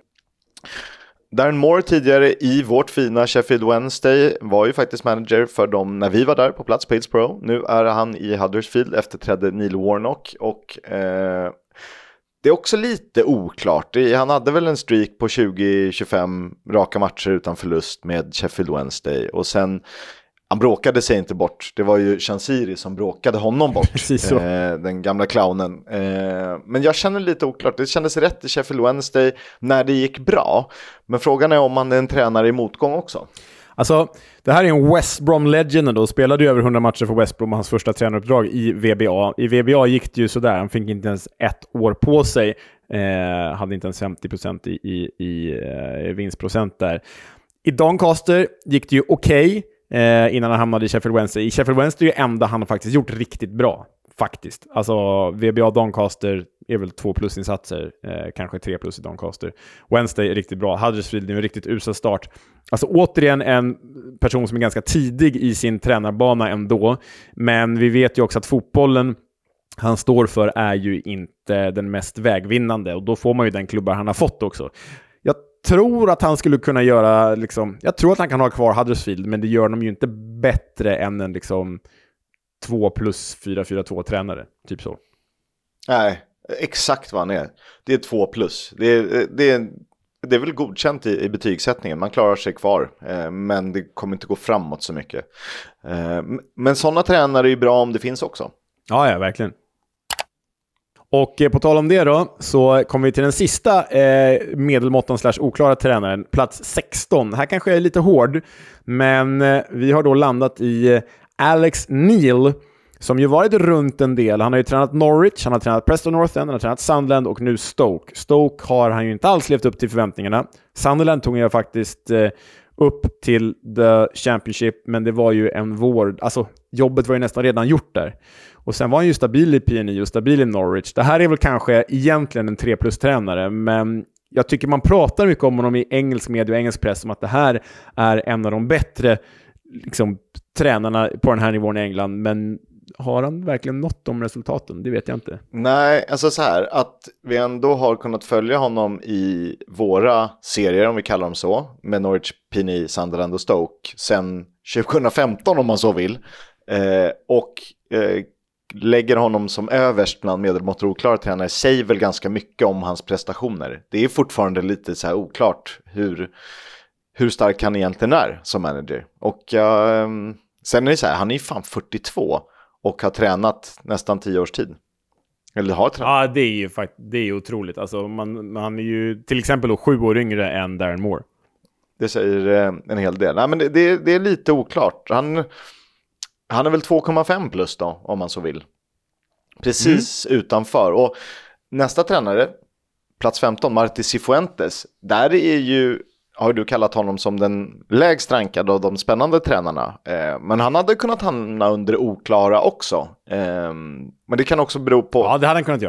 Darren Moore tidigare i vårt fina Sheffield Wednesday var ju faktiskt manager för dem när vi var där på plats på Pro. Nu är han i Huddersfield efterträdde Neil Warnock och eh, det är också lite oklart. Han hade väl en streak på 20-25 raka matcher utan förlust med Sheffield Wednesday och sen han bråkade sig inte bort. Det var ju Chansiri som bråkade honom bort. Eh, den gamla clownen. Eh, men jag känner lite oklart. Det kändes rätt i Sheffield Wednesday när det gick bra. Men frågan är om han är en tränare i motgång också. Alltså, det här är en West Brom legend då. Spelade ju över 100 matcher för West Brom, hans första tränaruppdrag i VBA. I VBA gick det ju sådär, han fick inte ens ett år på sig. Eh, hade inte ens 50% i, i, i eh, vinstprocent där. I Doncaster gick det ju okej. Okay eh, innan han hamnade i Sheffield Wednesday. I Sheffield Wednesday är det enda han har faktiskt gjort riktigt bra. Faktiskt. Alltså, VBA Doncaster är väl två plusinsatser, eh, kanske tre plus i Doncaster. Wednesday är riktigt bra. Huddersfield är en riktigt usel start. Alltså återigen en person som är ganska tidig i sin tränarbana ändå. Men vi vet ju också att fotbollen han står för är ju inte den mest vägvinnande och då får man ju den klubbar han har fått också tror att han skulle kunna göra, liksom, jag tror att han kan ha kvar Huddersfield, men det gör dem ju inte bättre än en liksom 2 plus 4-4-2-tränare. Typ så. Nej, exakt vad han är. Det är 2 plus. Det är, det är, det är väl godkänt i, i betygssättningen, man klarar sig kvar, eh, men det kommer inte gå framåt så mycket. Eh, men sådana tränare är ju bra om det finns också. Ja, ja, verkligen. Och eh, på tal om det då, så kommer vi till den sista eh, medelmåttan slash oklara tränaren, plats 16. Här kanske jag är lite hård, men eh, vi har då landat i eh, Alex Neil som ju varit runt en del. Han har ju tränat Norwich, han har tränat Preston North End, han har tränat Sunderland och nu Stoke. Stoke har han ju inte alls levt upp till förväntningarna. Sunderland tog jag faktiskt eh, upp till the Championship, men det var ju en vår... Alltså, jobbet var ju nästan redan gjort där. Och sen var han ju stabil i PNI och stabil i Norwich. Det här är väl kanske egentligen en 3 plus-tränare, men jag tycker man pratar mycket om honom i engelsk media och engelsk press om att det här är en av de bättre liksom, tränarna på den här nivån i England, men har han verkligen nått de resultaten? Det vet jag inte. Nej, alltså så här att vi ändå har kunnat följa honom i våra serier, om vi kallar dem så, med Norwich, Pini, Sunderland och Stoke, sen 2015 om man så vill. Eh, och eh, lägger honom som överst bland medelmått och oklara tränare säger väl ganska mycket om hans prestationer. Det är fortfarande lite så här oklart hur, hur stark han egentligen är som manager. Och eh, sen är det så här, han är ju fan 42 och har tränat nästan 10 års tid. Eller har tränat. Ja, det är ju faktiskt det är otroligt. Alltså, man, han är ju till exempel då sju år yngre än Darren Moore. Det säger eh, en hel del. Nej, men det, det, det är lite oklart. Han, han är väl 2,5 plus då, om man så vill. Precis mm. utanför. Och nästa tränare, plats 15, Marti Cifuentes, där är ju, har du kallat honom som den lägst rankade av de spännande tränarna. Eh, men han hade kunnat hamna under oklara också. Eh, men det kan också bero på ja,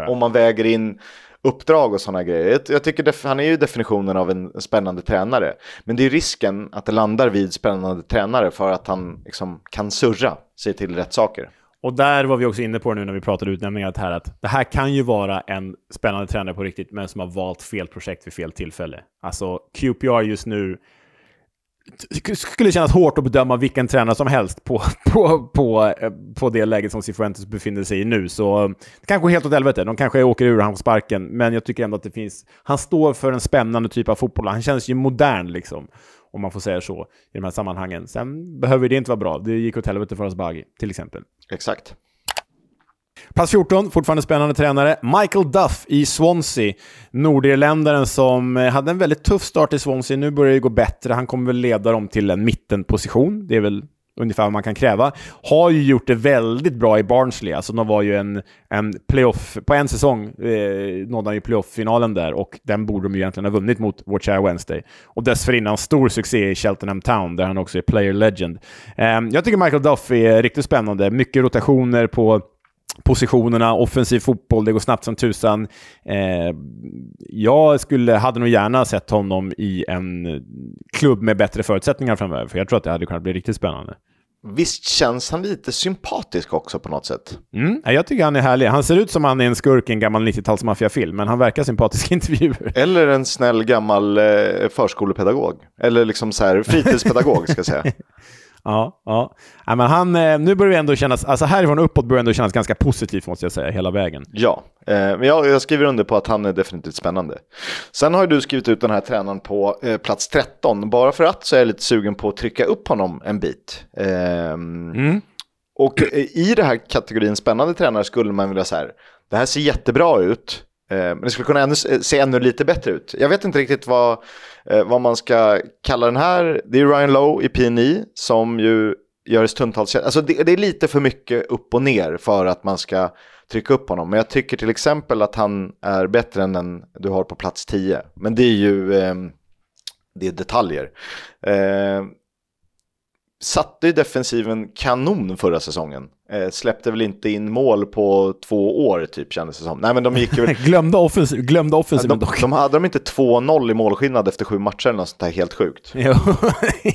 om man väger in uppdrag och sådana grejer. Jag tycker han är ju definitionen av en spännande tränare. Men det är risken att det landar vid spännande tränare för att han liksom kan surra sig till rätt saker. Och där var vi också inne på nu när vi pratade utnämningar här att det här kan ju vara en spännande tränare på riktigt, men som har valt fel projekt vid fel tillfälle. Alltså QPR just nu skulle kännas hårt att bedöma vilken tränare som helst på, på, på, på det läget som Cifuentes befinner sig i nu. Så eh, det kanske går helt åt helvete. De kanske åker ur han på sparken, men jag tycker ändå att det finns... Han står för en spännande typ av fotboll. Han känns ju modern, liksom, om man får säga så, i de här sammanhangen. Sen behöver det inte vara bra. Det gick åt helvete för oss Asbaghi, till exempel. Exakt. Plats 14, fortfarande spännande tränare, Michael Duff i Swansea. Nordirländaren som eh, hade en väldigt tuff start i Swansea. Nu börjar det gå bättre. Han kommer väl leda dem till en mittenposition. Det är väl ungefär vad man kan kräva. Har ju gjort det väldigt bra i Barnsley. Alltså de var ju en, en playoff... På en säsong eh, nådde han ju playoff-finalen där och den borde de ju egentligen ha vunnit mot Watchare Wednesday. Och dessförinnan stor succé i Cheltenham Town där han också är player legend. Eh, jag tycker Michael Duff är riktigt spännande. Mycket rotationer på positionerna, offensiv fotboll, det går snabbt som tusan. Eh, jag skulle, hade nog gärna sett honom i en klubb med bättre förutsättningar framöver, för jag tror att det hade kunnat bli riktigt spännande. Visst känns han lite sympatisk också på något sätt? Mm, jag tycker han är härlig. Han ser ut som han är en skurk i en gammal 90-talsmaffiafilm, men han verkar sympatisk i intervjuer. Eller en snäll gammal eh, förskolepedagog. Eller liksom så här fritidspedagog, ska jag säga. Ja, ja. ja men han, eh, nu börjar det ändå kännas, alltså härifrån uppåt börjar det ändå kännas ganska positivt måste jag säga, hela vägen. Ja, eh, men jag, jag, skriver under på att han är definitivt spännande. Sen har du skrivit ut den här tränaren på eh, plats 13. Bara för att så är jag lite sugen på att trycka upp honom en bit. Eh, mm. Och eh, i det här kategorin spännande tränare skulle man vilja säga, det här ser jättebra ut. Eh, men det skulle kunna ännu, se ännu lite bättre ut. Jag vet inte riktigt vad, eh, vad man ska kalla den här. Det är Ryan Lowe i PNI som ju gör det stundtals... Alltså det, det, är lite för mycket upp och ner för att man ska trycka upp honom. Men jag tycker till exempel att han är bättre än den du har på plats 10. Men det är ju eh, det är detaljer. Eh, satte ju defensiven kanon förra säsongen. Eh, släppte väl inte in mål på två år typ kändes det som. Nej men de gick ju... glömde, offensiv, glömde offensiven de, dock. De hade de inte 2-0 i målskillnad efter sju matcher eller något sånt där helt sjukt. Jo,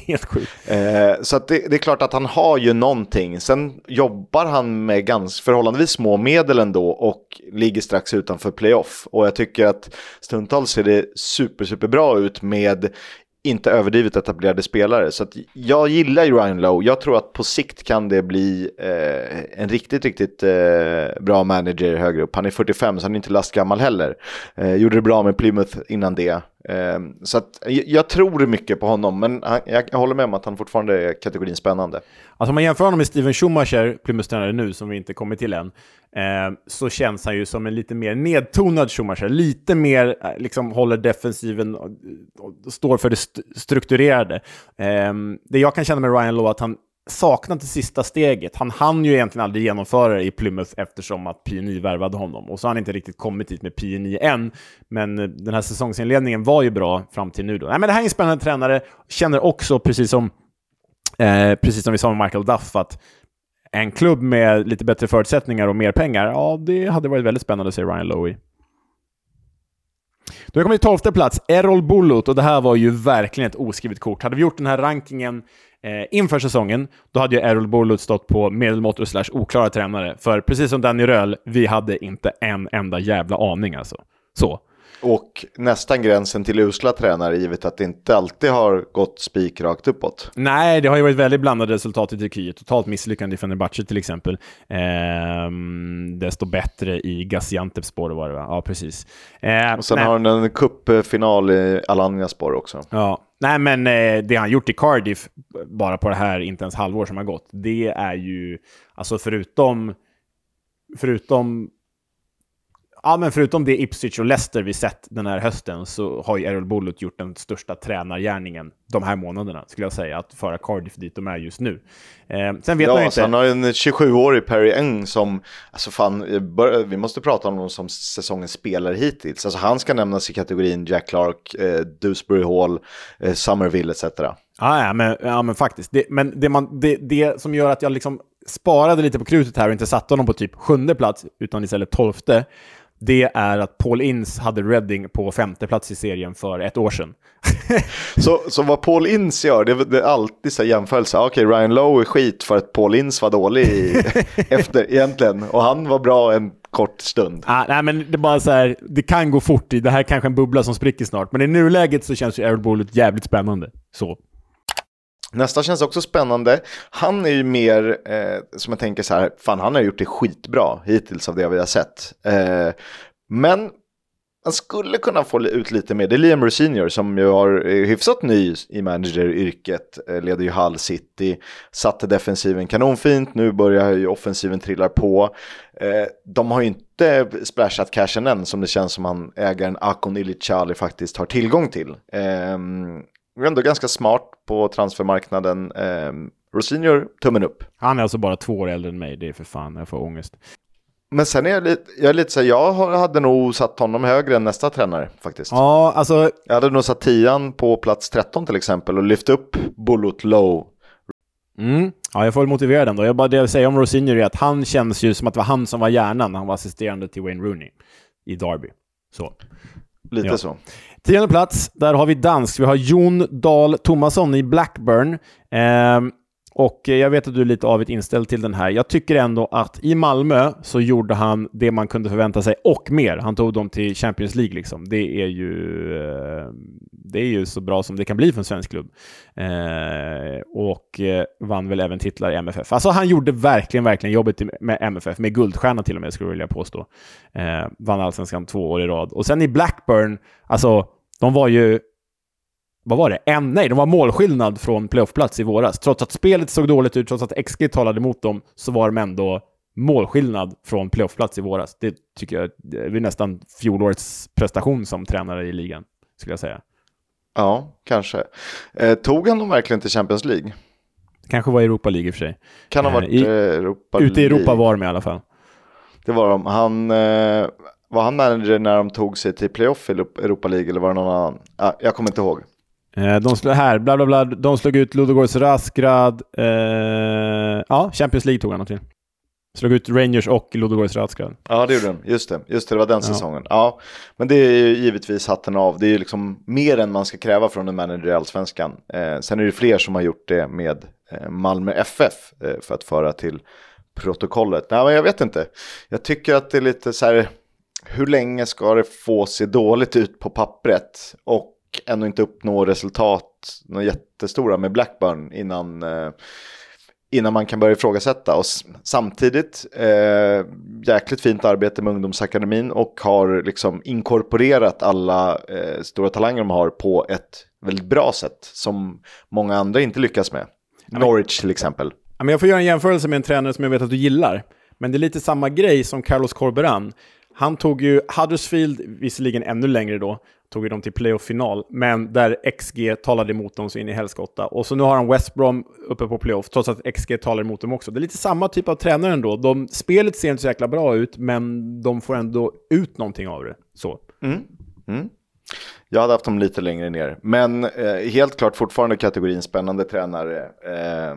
helt sjukt. Eh, så det, det, är klart att han har ju någonting. Sen jobbar han med ganska förhållandevis små medel ändå och ligger strax utanför playoff. Och jag tycker att stundtals ser det super, super bra ut med inte överdrivet etablerade spelare. Så jag gillar ju Ryan Lowe. Jag tror att på sikt kan det bli eh, en riktigt, riktigt eh, bra manager högre upp. Han är 45 så han är inte lastgammal heller. Eh, gjorde det bra med Plymouth innan det. Eh, så att, jag, jag tror mycket på honom, men han, jag, jag, håller med om att han fortfarande är kategorin spännande. Alltså om man jämför honom med Steven Schumacher, Plymouth-tränare nu, som vi inte kommit till än, Eh, så känns han ju som en lite mer nedtonad Schumacher. Lite mer, eh, liksom håller defensiven och, och står för det st strukturerade. Eh, det jag kan känna med Ryan Lowe att han saknat det sista steget. Han hann ju egentligen aldrig genomföra det i Plymouth eftersom att PNI värvade honom. Och så har han inte riktigt kommit dit med PNI än. Men eh, den här säsongsinledningen var ju bra fram till nu. Då. Nej, men det här är en spännande tränare. Känner också, precis som, eh, precis som vi sa med Michael Duff, att en klubb med lite bättre förutsättningar och mer pengar, ja, det hade varit väldigt spännande, säger Ryan Lowe. Då kommer vi till tolfte plats, Errol Bulut, och det här var ju verkligen ett oskrivet kort. Hade vi gjort den här rankingen eh, inför säsongen, då hade ju Errol Bulut stått på medelmåttor slash oklara tränare. För precis som Danny Röhl, vi hade inte en enda jävla aning alltså. Så. Och nästan gränsen till usla tränare, givet att det inte alltid har gått spikrakt uppåt. Nej, det har ju varit väldigt blandade resultat i Turkiet. Totalt misslyckande i Fenerbahce till exempel. Ehm, desto bättre i Gaziantepspor var det va? Ja, precis. Ehm, och sen nej. har han en cupfinal i Alanyaspor också. Ja, nej men eh, det han gjort i Cardiff, bara på det här inte ens halvår som har gått, det är ju, alltså förutom, förutom Ja, men förutom det Ipswich och Leicester vi sett den här hösten så har ju Errol Bullut gjort den största tränargärningen de här månaderna, skulle jag säga, att föra Cardiff dit de är just nu. Eh, sen vet ja, man ju alltså, inte... han har en 27-årig Perry Eng som, alltså fan, vi måste prata om honom som säsongens spelare hittills. Alltså han ska nämnas i kategorin Jack Clark, eh, Dewsbury Hall, eh, Somerville etc. Ja, ja, men, ja, men faktiskt. Det, men det, man, det, det som gör att jag liksom sparade lite på krutet här och inte satte honom på typ sjunde plats, utan istället tolfte, det är att Paul Ince hade Reading på femte plats i serien för ett år sedan. så, så vad Paul Ince gör, det, det är alltid så jämförelse. Okej, okay, Ryan Lowe är skit för att Paul Ince var dålig i, efter egentligen. Och han var bra en kort stund. Ah, nej, men det är bara så här, det kan gå fort. Det här är kanske en bubbla som spricker snart. Men i nuläget så känns ju Errol Bullet jävligt spännande. Så. Nästa känns också spännande. Han är ju mer, eh, som jag tänker så här, fan han har gjort det skitbra hittills av det vi har sett. Eh, men man skulle kunna få ut lite mer. Det är Liam Senior som ju har eh, hyfsat ny i manageryrket. Eh, leder ju Hull City, satte defensiven kanonfint, nu börjar ju offensiven trilla på. Eh, de har ju inte splashat cashen än som det känns som han ägaren Akon Ilicali faktiskt har tillgång till. Ehm, är ändå ganska smart på transfermarknaden. Eh, Rosinior, tummen upp. Han är alltså bara två år äldre än mig, det är för fan, jag får ångest. Men sen är jag lite, jag är lite så här, jag hade nog satt honom högre än nästa tränare faktiskt. Ja, alltså. Jag hade nog satt tian på plats 13 till exempel och lyft upp Bullet Low. Mm. Ja, jag får väl motivera den då. Jag bara, det jag säger om Rosinior är att han känns ju som att det var han som var hjärnan när han var assisterande till Wayne Rooney i Derby. Så. Lite ja. så. Tionde plats, där har vi dansk. Vi har Jon Dahl Tomasson i Blackburn. Ehm, eh, och jag vet att du är lite avigt inställd till den här. Jag tycker ändå att i Malmö så gjorde han det man kunde förvänta sig och mer. Han tog dem till Champions League liksom. Det är ju, eh, det är ju så bra som det kan bli för en svensk klubb. Eh, och eh, vann väl även titlar i MFF. Alltså han gjorde verkligen, verkligen jobbet med MFF, med guldstjärna till och med skulle jag vilja påstå. Eh, vann allsvenskan två år i rad. Och sen i Blackburn, alltså de var ju vad var det? En, nej, de var målskillnad från playoffplats i våras. Trots att spelet såg dåligt ut, trots att XG talade emot dem, så var de ändå målskillnad från playoffplats i våras. Det tycker jag det är nästan fjolårets prestation som tränare i ligan, skulle jag säga. Ja, kanske. Eh, tog han dem verkligen till Champions League? Kanske var Europa League i och för sig. Kan ha varit eh, i, Europa Ute i Europa var de i alla fall. Det var de. Han, eh, var han manager när de tog sig till playoff i Europa League eller var det någon annan? Ah, jag kommer inte ihåg. De slog, här, bla bla bla, de slog ut Ludogorets Rasgrad. Eh, ja, Champions League tog han till. Slog ut Rangers och Ludogorets Rasgrad. Ja, det gjorde de. Just det, just det, det var den säsongen. Ja. Men det är ju givetvis hatten av. Det är ju liksom mer än man ska kräva från en manager i allsvenskan. Eh, sen är det fler som har gjort det med eh, Malmö FF eh, för att föra till protokollet. Nej, men jag vet inte. Jag tycker att det är lite så här, hur länge ska det få se dåligt ut på pappret? Och ändå inte uppnå resultat, några jättestora med Blackburn innan, eh, innan man kan börja ifrågasätta. Och samtidigt, eh, jäkligt fint arbete med ungdomsakademin och har liksom inkorporerat alla eh, stora talanger de har på ett väldigt bra sätt som många andra inte lyckas med. Norwich till exempel. Jag får göra en jämförelse med en tränare som jag vet att du gillar. Men det är lite samma grej som Carlos Corberan. Han tog ju Huddersfield, visserligen ännu längre då, tog ju dem till playoff-final, men där XG talade emot dem så in i helskotta. Och så nu har han West Brom uppe på playoff, trots att XG talar emot dem också. Det är lite samma typ av tränare ändå. De, spelet ser inte så jäkla bra ut, men de får ändå ut någonting av det. Så. Mm. Mm. Jag hade haft dem lite längre ner, men eh, helt klart fortfarande kategorin spännande tränare eh,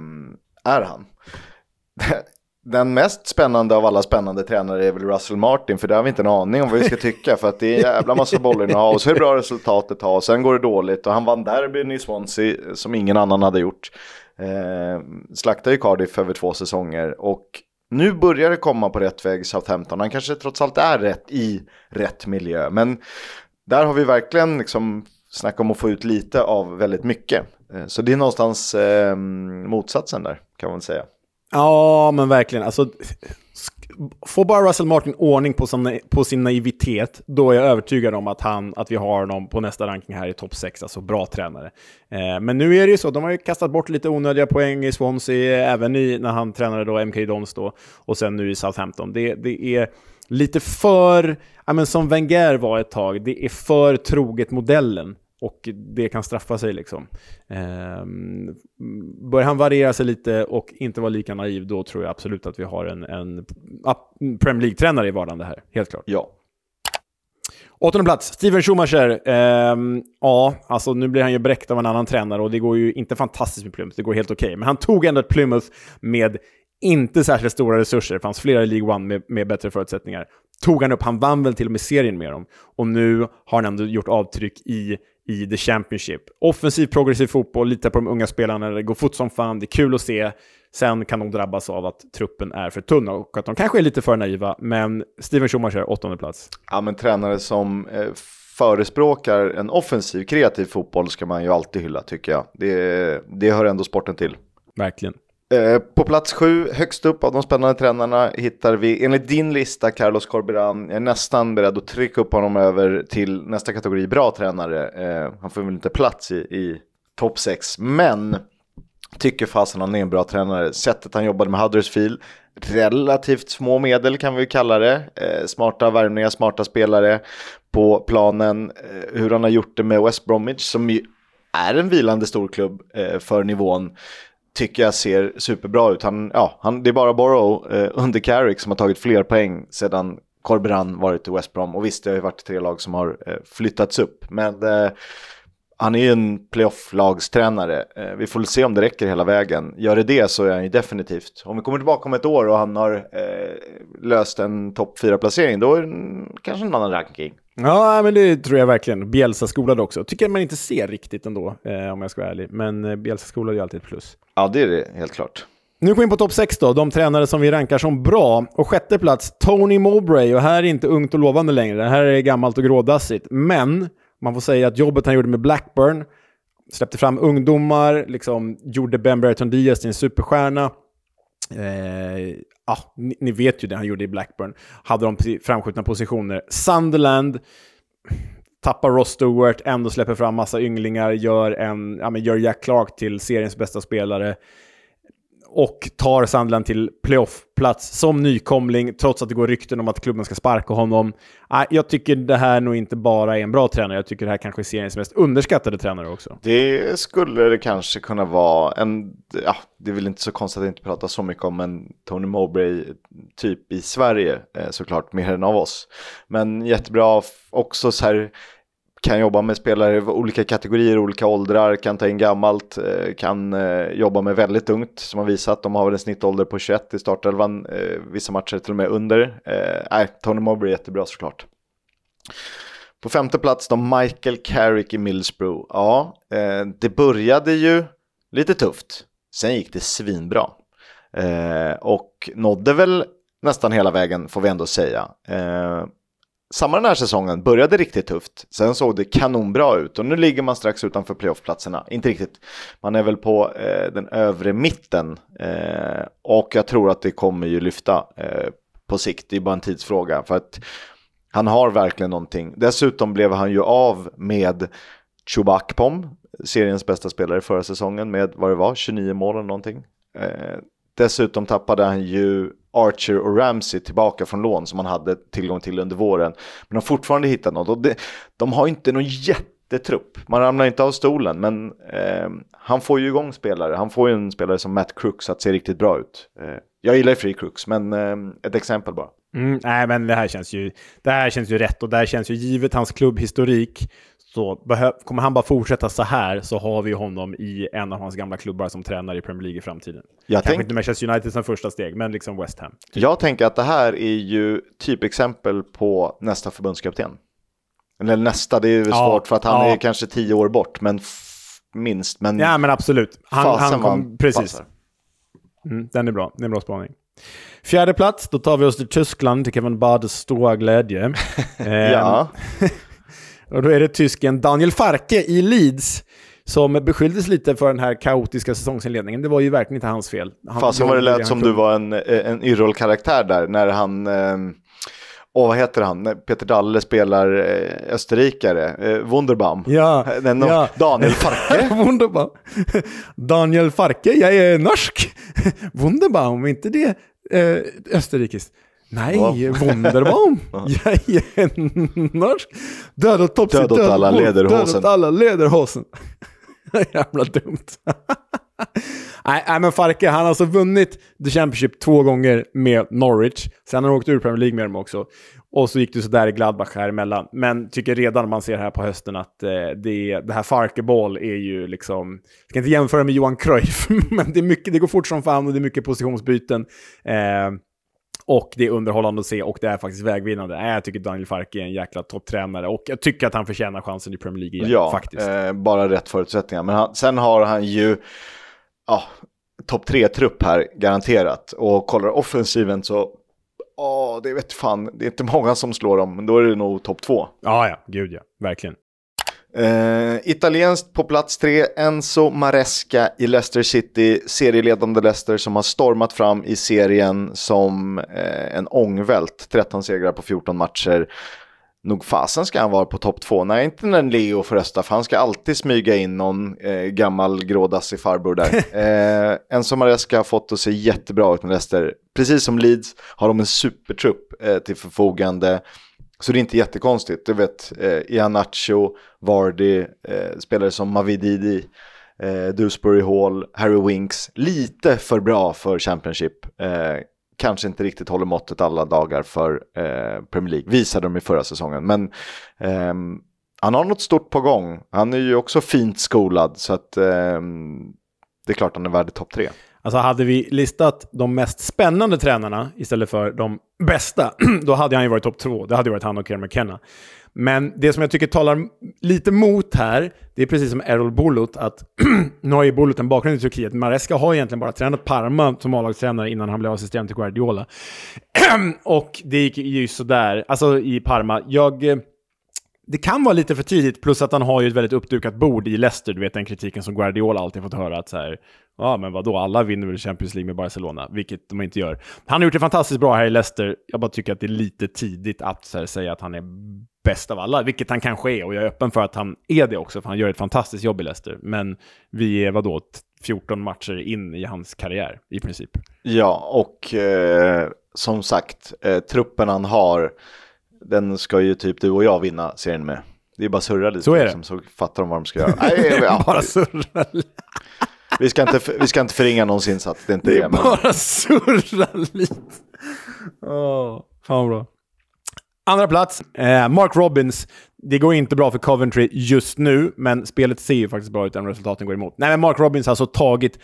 är han. Den mest spännande av alla spännande tränare är väl Russell Martin, för där har vi inte en aning om vad vi ska tycka, för att det är en jävla massa bollar ha och så är det bra resultat ett tag, och sen går det dåligt och han vann derbyn i Swansea som ingen annan hade gjort. Eh, slaktade ju Cardiff över två säsonger och nu börjar det komma på rätt väg Southampton. Han kanske trots allt är rätt i rätt miljö, men där har vi verkligen liksom snackat om att få ut lite av väldigt mycket. Eh, så det är någonstans eh, motsatsen där, kan man säga. Ja, men verkligen. Alltså, får bara Russell Martin ordning på sin, på sin naivitet, då är jag övertygad om att, han, att vi har honom på nästa ranking här i topp 6, alltså bra tränare. Eh, men nu är det ju så, de har ju kastat bort lite onödiga poäng i Swansea, även i, när han tränade då MK Dons då, och sen nu i Southampton. Det, det är lite för, ja men som Wenger var ett tag, det är för troget modellen. Och det kan straffa sig liksom. Eh, börjar han variera sig lite och inte vara lika naiv, då tror jag absolut att vi har en, en Premier League-tränare i vardagen det här. Helt klart. Ja. Åttonde plats, Steven Schumacher. Eh, ja, alltså nu blir han ju bräckt av en annan tränare och det går ju inte fantastiskt med Plymouth, det går helt okej. Okay. Men han tog ändå ett Plymouth med inte särskilt stora resurser, det fanns flera i League One med, med bättre förutsättningar. Tog han upp, han vann väl till och med serien med dem. Och nu har han ändå gjort avtryck i i the Championship. Offensiv progressiv fotboll, lita på de unga spelarna, det går fort som fan, det är kul att se. Sen kan de drabbas av att truppen är för tunn och att de kanske är lite för naiva, men Steven Schumacher, åttonde plats. Ja, men tränare som eh, förespråkar en offensiv, kreativ fotboll ska man ju alltid hylla tycker jag. Det, det hör ändå sporten till. Verkligen. Eh, på plats sju, högst upp av de spännande tränarna, hittar vi enligt din lista Carlos Corberan. Jag är nästan beredd att trycka upp honom över till nästa kategori, bra tränare. Eh, han får väl inte plats i, i topp 6, men tycker fasen han är en bra tränare. Sättet han jobbade med Huddersfield, relativt små medel kan vi kalla det. Eh, smarta värvningar, smarta spelare på planen. Eh, hur han har gjort det med West Bromwich som ju är en vilande storklubb eh, för nivån tycker jag ser superbra ut. Han, ja, han, det är bara Borough eh, under Carrick som har tagit fler poäng sedan Corberan varit i West Brom. Och visst, det har ju varit tre lag som har eh, flyttats upp. Men eh, han är ju en playoff-lagstränare. Eh, vi får se om det räcker hela vägen. Gör det det så är han ju definitivt. Om vi kommer tillbaka om ett år och han har eh, löst en topp 4-placering, då är det kanske en annan ranking. Ja, men det tror jag verkligen. Bielsa-skolad också. Tycker man inte ser riktigt ändå, eh, om jag ska vara ärlig. Men eh, Bielsa-skolad är ju alltid ett plus. Ja, det är det helt klart. Nu går vi in på topp 6 då, de tränare som vi rankar som bra. Och sjätte plats, Tony Mowbray. Och här är inte ungt och lovande längre, det här är gammalt och grådassigt. Men man får säga att jobbet han gjorde med Blackburn, släppte fram ungdomar, liksom gjorde Ben Brereton Diaz till en superstjärna. Eh, Ja, ni, ni, vet ju det han gjorde i Blackburn. Hade de framskjutna positioner. Sunderland tappar Ross Stewart, ändå släpper fram massa ynglingar, gör, en, ja, men gör Jack Clark till seriens bästa spelare och tar Sandland till playoff-plats som nykomling, trots att det går rykten om att klubben ska sparka honom. Jag tycker det här nog inte bara är en bra tränare, jag tycker det här kanske är seriens mest underskattade tränare också. Det skulle det kanske kunna vara. En, ja, det är väl inte så konstigt att inte prata så mycket om en Tony Mowbray typ i Sverige, eh, såklart, mer än av oss. Men jättebra också så här kan jobba med spelare i olika kategorier, olika åldrar, kan ta in gammalt, eh, kan eh, jobba med väldigt ungt som har visat. De har väl en snittålder på 21 i startelvan, eh, vissa matcher till och med under. Nej, Tony Mowbray är jättebra såklart. På femte plats då Michael Carrick i Millsbro. Ja, det började ju lite tufft. Sen gick det svinbra. Och nådde väl nästan hela vägen får vi ändå säga samma den här säsongen började riktigt tufft. Sen såg det kanonbra ut och nu ligger man strax utanför playoffplatserna. Inte riktigt. Man är väl på eh, den övre mitten eh, och jag tror att det kommer ju lyfta eh, på sikt. Det är bara en tidsfråga för att han har verkligen någonting. Dessutom blev han ju av med Chubakpom, seriens bästa spelare förra säsongen med vad det var, 29 mål eller någonting. Eh, dessutom tappade han ju Archer och Ramsey tillbaka från lån som man hade tillgång till under våren. Men de har fortfarande hittat något och det, de har inte någon jättetrupp. Man ramlar inte av stolen men eh, han får ju igång spelare. Han får ju en spelare som Matt Crooks att se riktigt bra ut. Eh, jag gillar ju Free Crooks men eh, ett exempel bara. Mm, nej, men det här känns ju, det här känns ju rätt och det här känns ju givet hans klubbhistorik. Så kommer han bara fortsätta så här så har vi honom i en av hans gamla klubbar som tränare i Premier League i framtiden. Jag Kanske tänk- inte Manchester United som första steg, men liksom West Ham. Jag tänker att det här är ju typexempel på nästa förbundskapten. Eller nästa, det är ju Ja, svårt för att han ja. är kanske tio år bort, men minst. Men Ja, men absolut. Han, han kom, precis. Mm, den är bra. Det är en bra spaning. Fjärde plats, då tar vi oss till Tyskland till Kevin Bades stora glädje. Ehm, Ja. och då är det tysken Daniel Farke i Leeds som beskylldes lite för den här kaotiska säsongsinledningen. Det var ju verkligen inte hans fel. Han Fasen vad det lät som du var en, en Yrrol-karaktär där när han, eh, vad heter han, Peter Dalle spelar eh, österrikare, eh, Wunderbaum. Ja, Den, ja. Daniel Farke. Wunderbaum. Daniel Farke, jag är norsk. Wunderbaum, inte det eh, österrikiskt? Nej? Wunderbaum. norsk. Död åt Topsy, Död åt alla lederhosen. Död åt alla lederhosen. Jävla dumt. nej, nej, men Farke, han har alltså vunnit The Championship två gånger med Norwich. Sen har han åkt ur Premier League med dem också. Och så gick det sådär i Gladbach här emellan. Men tycker redan man ser här på hösten att eh, det, det här Farke-boll är ju liksom... Jag ska inte jämföra med Johan Cruyff, men det, är mycket, det går fort som fan och det är mycket positionsbyten. Eh, och det är underhållande att se och det är faktiskt vägvinnande. Nej, Jag tycker Daniel Farke är en jäkla topptränare och jag tycker att han förtjänar chansen i Premier League igen, Ja, faktiskt. eh, bara rätt förutsättningar. Men han, sen har han ju ja, topp tre-trupp här, garanterat. Och kollar offensiven så, ja, det vet fan, det är inte många som slår dem, men då är det nog topp två. Ja, ja, gud ja, verkligen. Eh, italienskt på plats tre, Enzo Maresca i Leicester City, serieledande Leicester som har stormat fram i serien som eh, en ångvält, 13 segrar på 14 matcher. Nog fasen ska han vara på topp två. Nej, inte när Leo får rösta, för han ska alltid smyga in någon eh, gammal grådassig farbror där. eh, Enzo Maresca har fått att se jättebra ut med Leicester. Precis som Leeds har de en supertrupp eh, till förfogande. Så det är inte jättekonstigt. Du vet, eh, Ianacho, Vardy, eh, spelare som Mavididi, eh, Dewsbury Hall, Harry Winks. Lite för bra för Championship. Eh, kanske inte riktigt håller måttet alla dagar för eh, Premier League. Visade de i förra säsongen. Men ehm, han har något stort på gång. Han är ju också fint skolad. Så att ehm, det är klart han är värd topp tre. Alltså hade vi listat de mest spännande tränarna istället för de bästa, då hade han ju varit topp två. Det hade ju varit han och Kieran McKenna. Men det som jag tycker talar lite mot här, det är precis som Errol Bulut, att nu har ju Bulut en bakgrund i Turkiet. Maresca har egentligen bara tränat Parma som A-lagstränare innan han blev assistent till Guardiola. och det gick ju sådär, alltså i Parma. Jag... Eh, det kan vara lite för tidigt, plus att han har ju ett väldigt uppdukat bord i Leicester. Du vet den kritiken som Guardiola alltid fått höra att så här, ja men vadå, alla vinner väl Champions League med Barcelona, vilket de inte gör. Han har gjort det fantastiskt bra här i Leicester. Jag bara tycker att det är lite tidigt att så här, säga att han är bäst av alla, vilket han kanske är, och jag är öppen för att han är det också, för han gör ett fantastiskt jobb i Leicester. Men vi är vadå, 14 matcher in i hans karriär i princip. Ja, och eh, som sagt, eh, truppen han har, den ska ju typ du och jag vinna serien med. Det är bara surra lite, Så är det. liksom, så fattar de vad de ska göra. Nej, ja, Bara surra vi, ska inte, vi ska inte förringa någons insats, det är inte Det det. är men- bara surra lite. Åh, fan vad bra. Andra plats, eh, Mark Robbins. Det går inte bra för Coventry just nu, men spelet ser ju faktiskt bra ut om resultaten går emot. Nej, men Mark Robbins har alltså tagit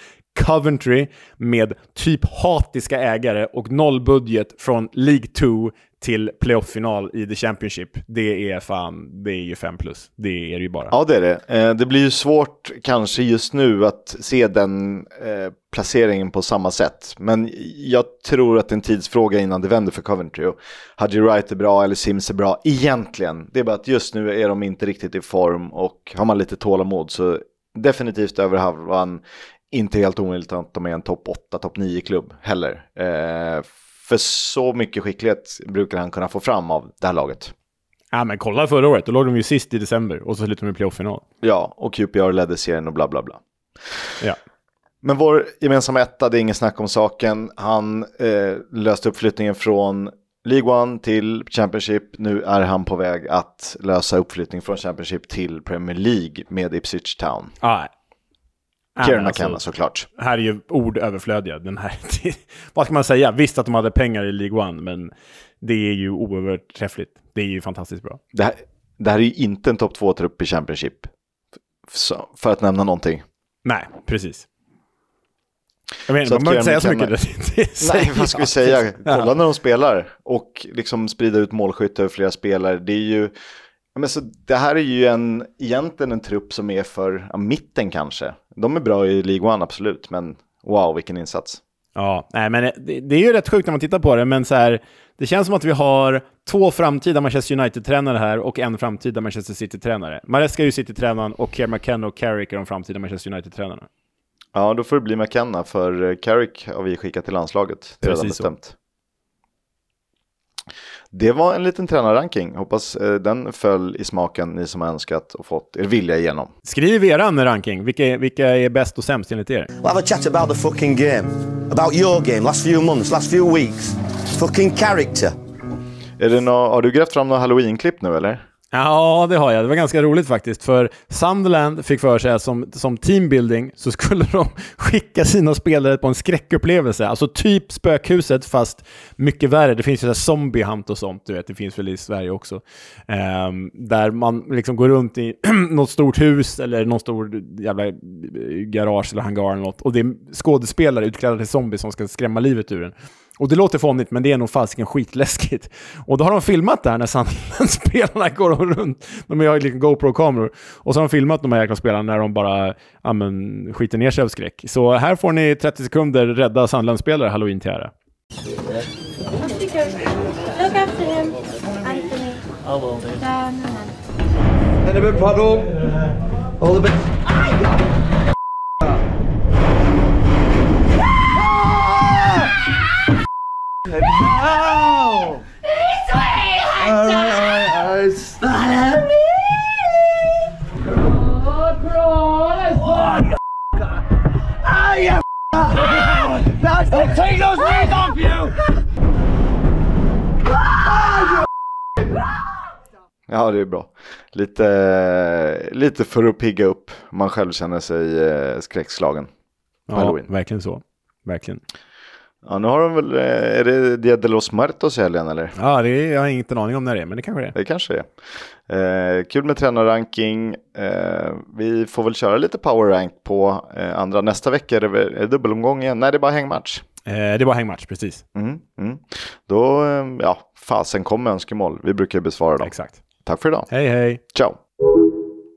Coventry med typ hatiska ägare och noll budget från League 2 till playoff-final i The Championship. Det är fan, det är ju 5 plus. Det är det ju bara. Ja, det är det. Eh, det blir ju svårt kanske just nu att se den eh, placeringen på samma sätt. Men jag tror att det är en tidsfråga innan det vänder för Coventry. Och Hadji Wright är bra eller Sims är bra egentligen. Det är bara att just nu är de inte riktigt i form och har man lite tålamod så definitivt över halvan. Inte helt omöjligt att de är en topp 8, topp 9-klubb heller. Eh, för så mycket skicklighet brukar han kunna få fram av det här laget. Ja, men kolla förra året. Då låg de ju sist i december och så slutade de i playoff-final. Ja, och QPR ledde serien och bla bla bla. Ja. Men vår gemensamma etta, det är ingen snack om saken. Han eh, löste uppflyttningen från League 1 till Championship. Nu är han på väg att lösa uppflyttning från Championship till Premier League med Ipswich Town. Ja. Kieran McKenna alltså, såklart. Här är ju ord överflödiga. Den här, vad ska man säga? Visst att de hade pengar i League 1, men det är ju oöverträffligt. Det är ju fantastiskt bra. Det här, det här är ju inte en topp 2-trupp i Championship. Så, för att nämna någonting. Nej, precis. Jag menar, Så man behöver inte säga så mycket. Det, det Nej, vad ska vi säga? Kolla Ja. när de spelar och liksom sprida ut målskytte över flera spelare. Det är ju, ja, men så det här är ju en, egentligen en trupp som är för ja, mitten kanske. De är bra i League One, absolut, men wow, vilken insats. Ja, nej, men det, det är ju rätt sjukt när man tittar på det, men så här, det känns som att vi har två framtida Manchester United-tränare här och en framtida Manchester City-tränare. Maresca är ju City-tränaren och Keir McKenna och Carrick är de framtida Manchester United-tränarna. Ja, då får det bli McKenna, för eh, Carrick har vi skickat till landslaget. Det är redan Precis så. Det var en liten tränarranking. Hoppas eh, den föll i smaken, ni som har önskat och fått er vilja igenom. Skriv eran ranking. Vilka, är- vilka är bäst och sämst enligt er? We'll have a chat about the fucking game. About your game, last few months, last few weeks. Fucking character. Är det nå, har du grävt fram några halloween-klipp nu eller? Ja, det har jag. Det var ganska roligt faktiskt, för Sunderland fick för sig att som, som teambuilding så skulle de skicka sina spelare på en skräckupplevelse. Alltså typ spökhuset, fast mycket värre. Det finns ju zombie hunt och sånt, du vet. Det finns väl i Sverige också. Um, där man liksom går runt i något stort hus eller någon stor jävla eh, garage eller hangar eller något. Och det är skådespelare utklädda till zombies som ska skrämma livet ur en. Och det låter fånigt, men det är nog fasiken skitläskigt. Och då har de filmat där när Sunderland-spelarna går runt. De har liksom GoPro-kameror. Och så har de filmat de här jäkla spelarna när de bara ja, men, skiter ner sig av skräck. Så här får ni 30 sekunder rädda Sunderland-spelare halloween till ära. Look after him, Anthony. I will do. Down and then. In a bit, puddle. All the bit. No! All right, all right, all right. Stop. You Now take those knees off you! You Ja, det är bra. Lite, lite för att pigga upp. Man själv känner sig eh, skräckslagen. Ja, Halloween. verkligen så. Verkligen. Ja, nu har de väl, eh, är det Dia de los Muertos i helgen eller? Ja, det är, jag har inte en aning om när det är, men det kanske det är. Det kanske det är. Eh, kul med tränarranking. Eh, vi får väl köra lite power rank på eh, andra. Nästa vecka är det, är det dubbelomgång igen. Nej, det är bara hängmatch. Eh, det är bara hängmatch, precis. Mm, mm. Då, eh, ja, fasen kom med önskemål. Vi brukar ju besvara dem. Exakt. Tack för idag. Hej, hej. Ciao.